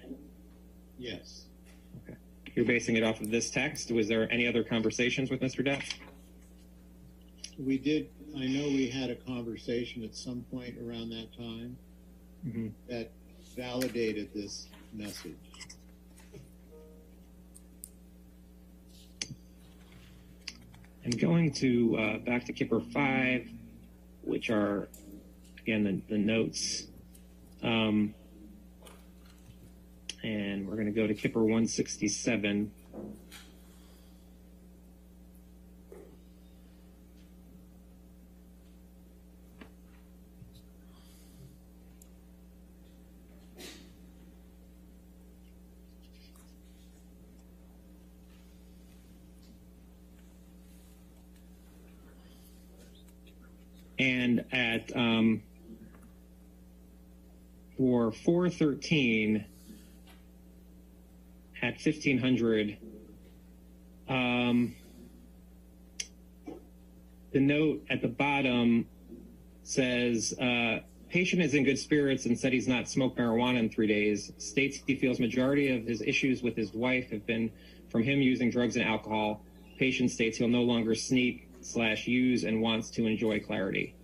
[SPEAKER 5] Yes.
[SPEAKER 4] You're basing it off of this text. Was there any other conversations with Mr. Depp?
[SPEAKER 5] We did, I know we had a conversation at some point around that time
[SPEAKER 4] Mhm.
[SPEAKER 5] that validated this message.
[SPEAKER 4] And going to uh, back to Kipper five, which are again the, the notes. Um, and we're going to go to Kipper 167. And at um, for 413 at 1500, um, the note at the bottom says uh, patient is in good spirits and said he's not smoked marijuana in three days. States he feels majority of his issues with his wife have been from him using drugs and alcohol. Patient states he'll no longer sneak slash use and wants to enjoy clarity.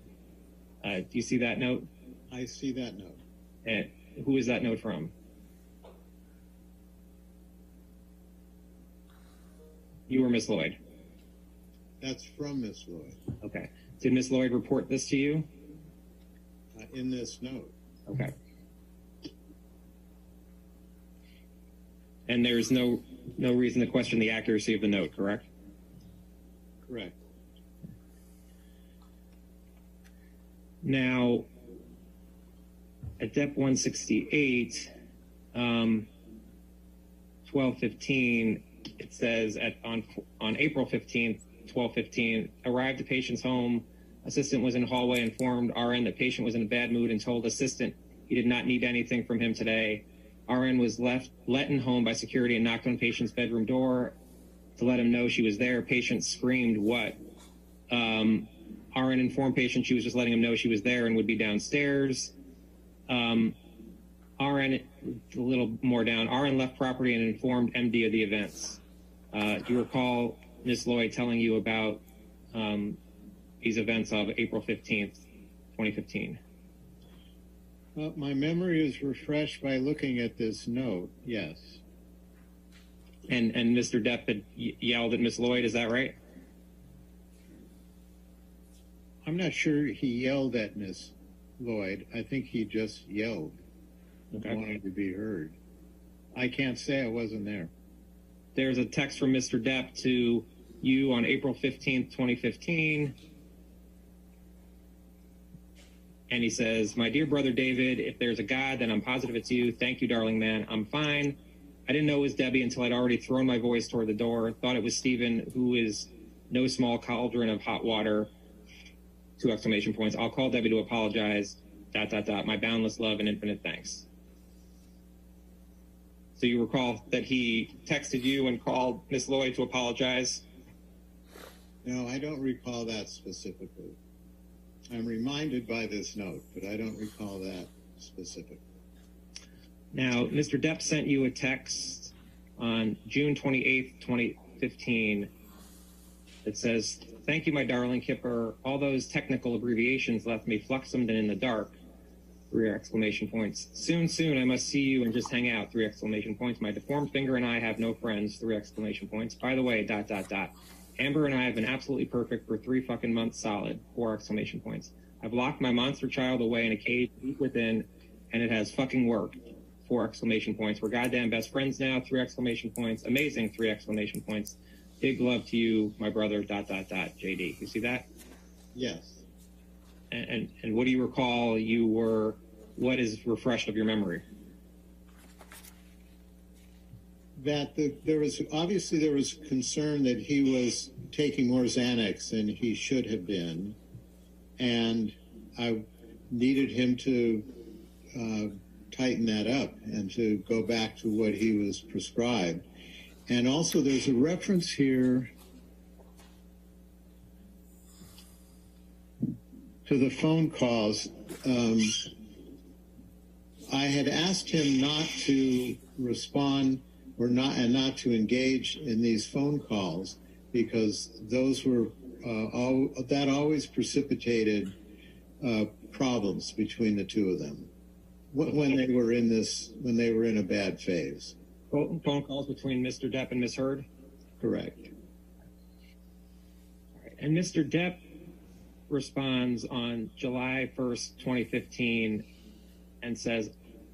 [SPEAKER 4] Uh, do you see that note?
[SPEAKER 5] I see that note.
[SPEAKER 4] And who is that note from? You were Miss Lloyd?
[SPEAKER 5] That's from Miss Lloyd
[SPEAKER 4] Okay. Did Miss Lloyd report this to you?
[SPEAKER 5] uh, in this note.
[SPEAKER 4] Okay. And there's no no reason to question the accuracy of the note, correct?
[SPEAKER 5] Correct.
[SPEAKER 4] Now, at DEP 168, um, 1215, it says at on on April 15th, 1215, arrived at patient's home. Assistant was in hallway, informed RN that patient was in a bad mood, and told assistant he did not need anything from him today. RN was left let in home by security and knocked on patient's bedroom door to let him know she was there. Patient screamed, "What?" Um, RN informed patient she was just letting him know she was there and would be downstairs. Um, RN, a little more down, RN left property and informed MD of the events. Uh, do you recall Ms. Lloyd telling you about um, these events of April 15th, 2015?
[SPEAKER 5] Well, my memory is refreshed by looking at this note. Yes.
[SPEAKER 4] And, and Mr. Depp had y- yelled at Ms. Lloyd, is that right?
[SPEAKER 5] I'm not sure he yelled at Miss Lloyd. I think he just yelled,
[SPEAKER 4] Okay.
[SPEAKER 5] wanted to be heard. I can't say I wasn't there.
[SPEAKER 4] There's a text from Mr. Depp to you on April 15th, 2015. And he says, My dear brother David, if there's a God, then I'm positive it's you. Thank you, darling man. I'm fine. I didn't know it was Debbie until I'd already thrown my voice toward the door. Thought it was Stephen, who is no small cauldron of hot water. Two exclamation points. I'll call Debbie to apologize. Dot, dot, dot. My boundless love and infinite thanks. So you recall that he texted you and called Miss Lloyd to apologize.
[SPEAKER 5] No, I don't recall that specifically. I'm reminded by this note, but I don't recall that specifically.
[SPEAKER 4] Now, Mr. Depp sent you a text on June 28th, 2015 that says, Thank you, my darling Kipper. All those technical abbreviations left me fluxumed and in the dark. Three exclamation points. Soon, soon, I must see you and just hang out. Three exclamation points. My deformed finger and I have no friends. Three exclamation points. By the way, dot, dot, dot. Amber and I have been absolutely perfect for three fucking months solid. Four exclamation points. I've locked my monster child away in a cage deep within, and it has fucking worked. Four exclamation points. We're goddamn best friends now. Three exclamation points. Amazing. Three exclamation points. Big love to you, my brother. Dot dot dot. JD. You see that?
[SPEAKER 5] Yes.
[SPEAKER 4] And and, what do you recall? You were. What is refreshed of your memory?
[SPEAKER 5] That the, there was obviously there was concern that he was taking more Xanax than he should have been, and I needed him to uh, tighten that up and to go back to what he was prescribed. And also, there's a reference here to the phone calls. Um, I had asked him not to respond or not and not to engage in these phone calls because those were uh, all, that always precipitated uh, problems between the two of them when they were in this when they were in a bad phase.
[SPEAKER 4] Phone calls between Mr. Depp and Ms. Heard.
[SPEAKER 5] Correct.
[SPEAKER 4] And Mr. Depp responds on July 1st, 2015, and says,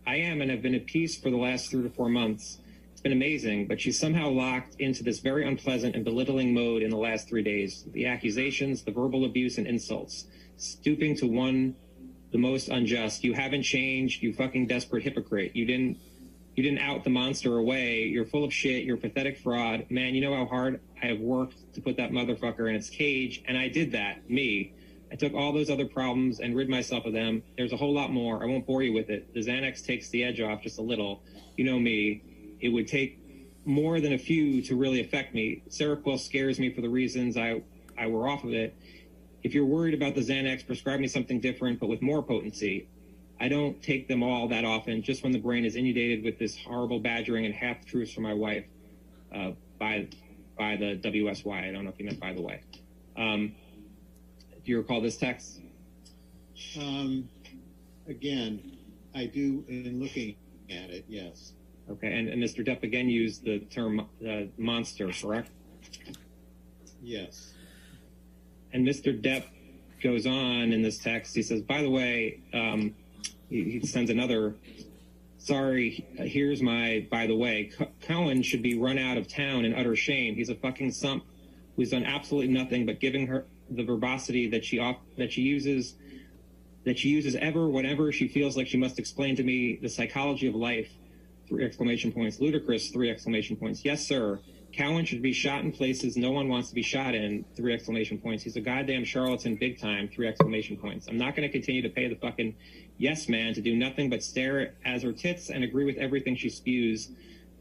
[SPEAKER 4] I am and have been at peace for the last three to four months. It's been amazing, but she's somehow locked into this very unpleasant and belittling mode in the last three days. The accusations, the verbal abuse, and insults, stooping to one the most unjust. You haven't changed, you fucking desperate hypocrite. You didn't you didn't out the monster away. You're full of shit. You're pathetic fraud. Man, you know how hard I have worked to put that motherfucker in its cage, and I did that. Me. I took all those other problems and rid myself of them. There's a whole lot more. I won't bore you with it. The Xanax takes the edge off just a little. You know me. It would take more than a few to really affect me. Seroquel scares me for the reasons I I were off of it. If you're worried about the Xanax, prescribe me something different, but with more potency. I don't take them all that often, just when the brain is inundated with this horrible badgering and half truths from my wife uh, by by the WSY. I don't know if you meant by the way. Um, do you recall this text?
[SPEAKER 5] Um, again, I do in looking at it. Yes.
[SPEAKER 4] Okay, and, and Mr. Depp again used the term uh, monster, correct?
[SPEAKER 5] Yes.
[SPEAKER 4] And Mr. Depp goes on in this text. He says, by the way, um, he, he sends another, sorry, here's my, by the way, Co- Cowan should be run out of town in utter shame. He's a fucking sump who's done absolutely nothing but giving her the verbosity that she that she uses, that she uses ever, whenever she feels like she must explain to me the psychology of life. Three exclamation points. Ludicrous. Three exclamation points. Yes, sir. Cowan should be shot in places no one wants to be shot in. Three exclamation points. He's a goddamn charlatan, big time. Three exclamation points. I'm not going to continue to pay the fucking yes man to do nothing but stare at as her tits and agree with everything she spews.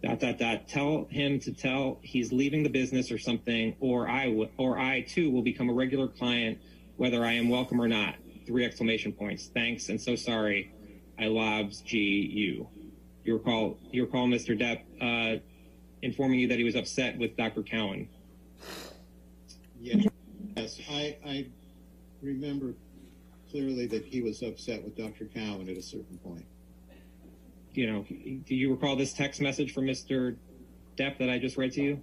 [SPEAKER 4] Dot dot dot. Tell him to tell he's leaving the business or something, or I or I too will become a regular client, whether I am welcome or not. Three exclamation points. Thanks and so sorry. I lobs G U. You recall, you recall Mr. Depp uh, informing you that he was upset with Dr. Cowan.
[SPEAKER 5] Yes. Yes. I, I remember clearly that he was upset with Dr. Cowan at a certain point.
[SPEAKER 4] You know, do you recall this text message from Mr. Depp that I just read to you?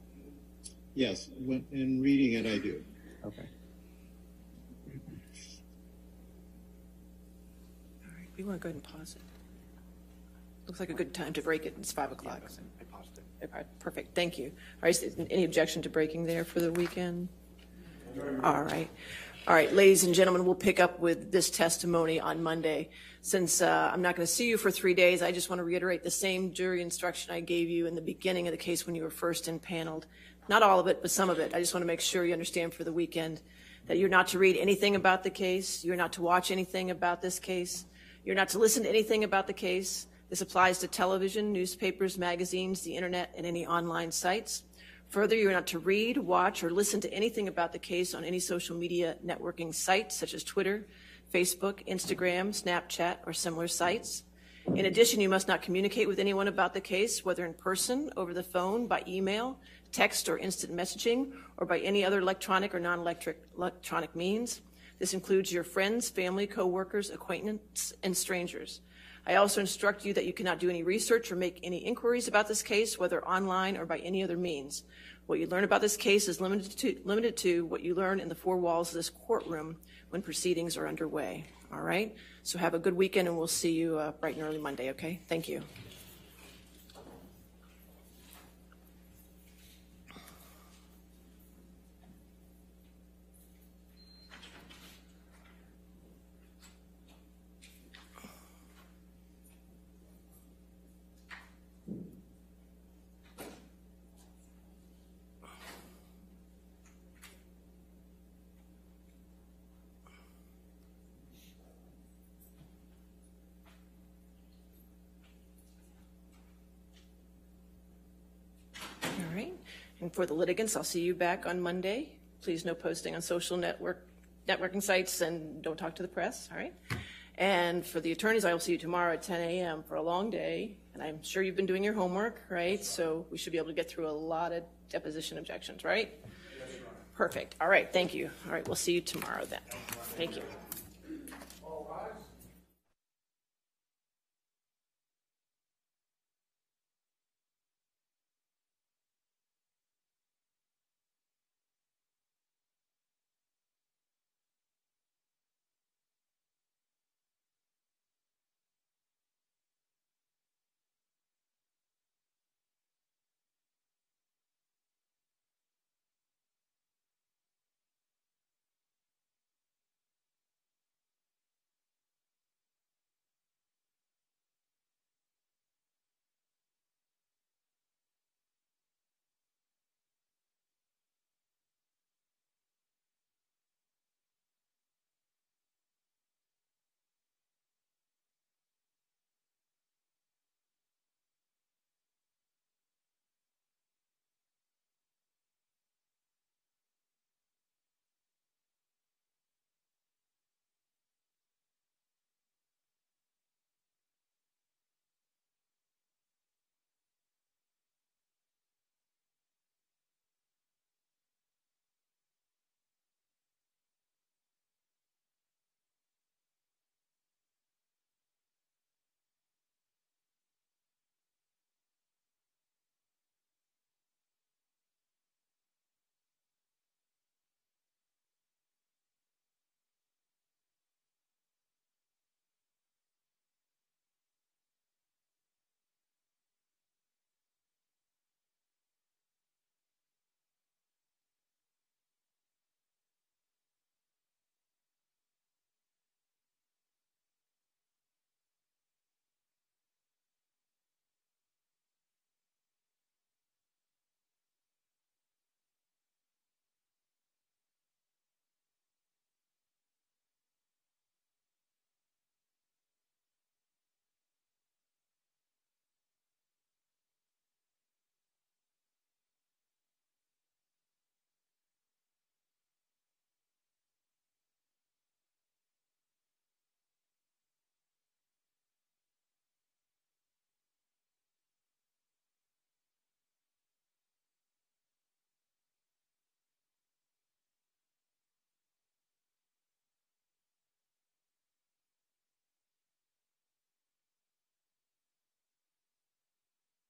[SPEAKER 5] Yes. When, in reading it, I do.
[SPEAKER 4] Okay.
[SPEAKER 1] All right, we want to go ahead and pause it. Looks like a good time to break it. It's five o'clock.
[SPEAKER 3] I paused it.
[SPEAKER 1] All right, Perfect, thank you. All right, is- any objection to breaking there for the weekend? All right. All right, ladies and gentlemen, we'll pick up with this testimony on Monday. Since uh, I'm not going to see you for three days, I just want to reiterate the same jury instruction I gave you in the beginning of the case when you were first impaneled. Not all of it, but some of it. I just want to make sure you understand for the weekend that you're not to read anything about the case, you're not to watch anything about this case, you're not to listen to anything about the case. This applies to television, newspapers, magazines, the internet, and any online sites. Further, you're not to read, watch, or listen to anything about the case on any social media networking sites such as Twitter, Facebook, Instagram, Snapchat, or similar sites. In addition, you must not communicate with anyone about the case, whether in person, over the phone, by email, text, or instant messaging, or by any other electronic or non-electric electronic means. This includes your friends, family, coworkers, acquaintances, and strangers. I also instruct you that you cannot do any research or make any inquiries about this case, whether online or by any other means. What you learn about this case is limited to, limited to what you learn in the four walls of this courtroom when proceedings are underway. All right? So have a good weekend, and we'll see you uh, bright and early Monday, okay? Thank you. And for the litigants, I'll see you back on Monday. Please no posting on social network, networking sites and don't talk to the press, all right? And for the attorneys, I will see you tomorrow at 10 a.m. for a long day. And I'm sure you've been doing your homework, right? So we should be able to get through a lot of deposition objections, right? Perfect. All right, thank you. All right, we'll see you tomorrow then. Thank you.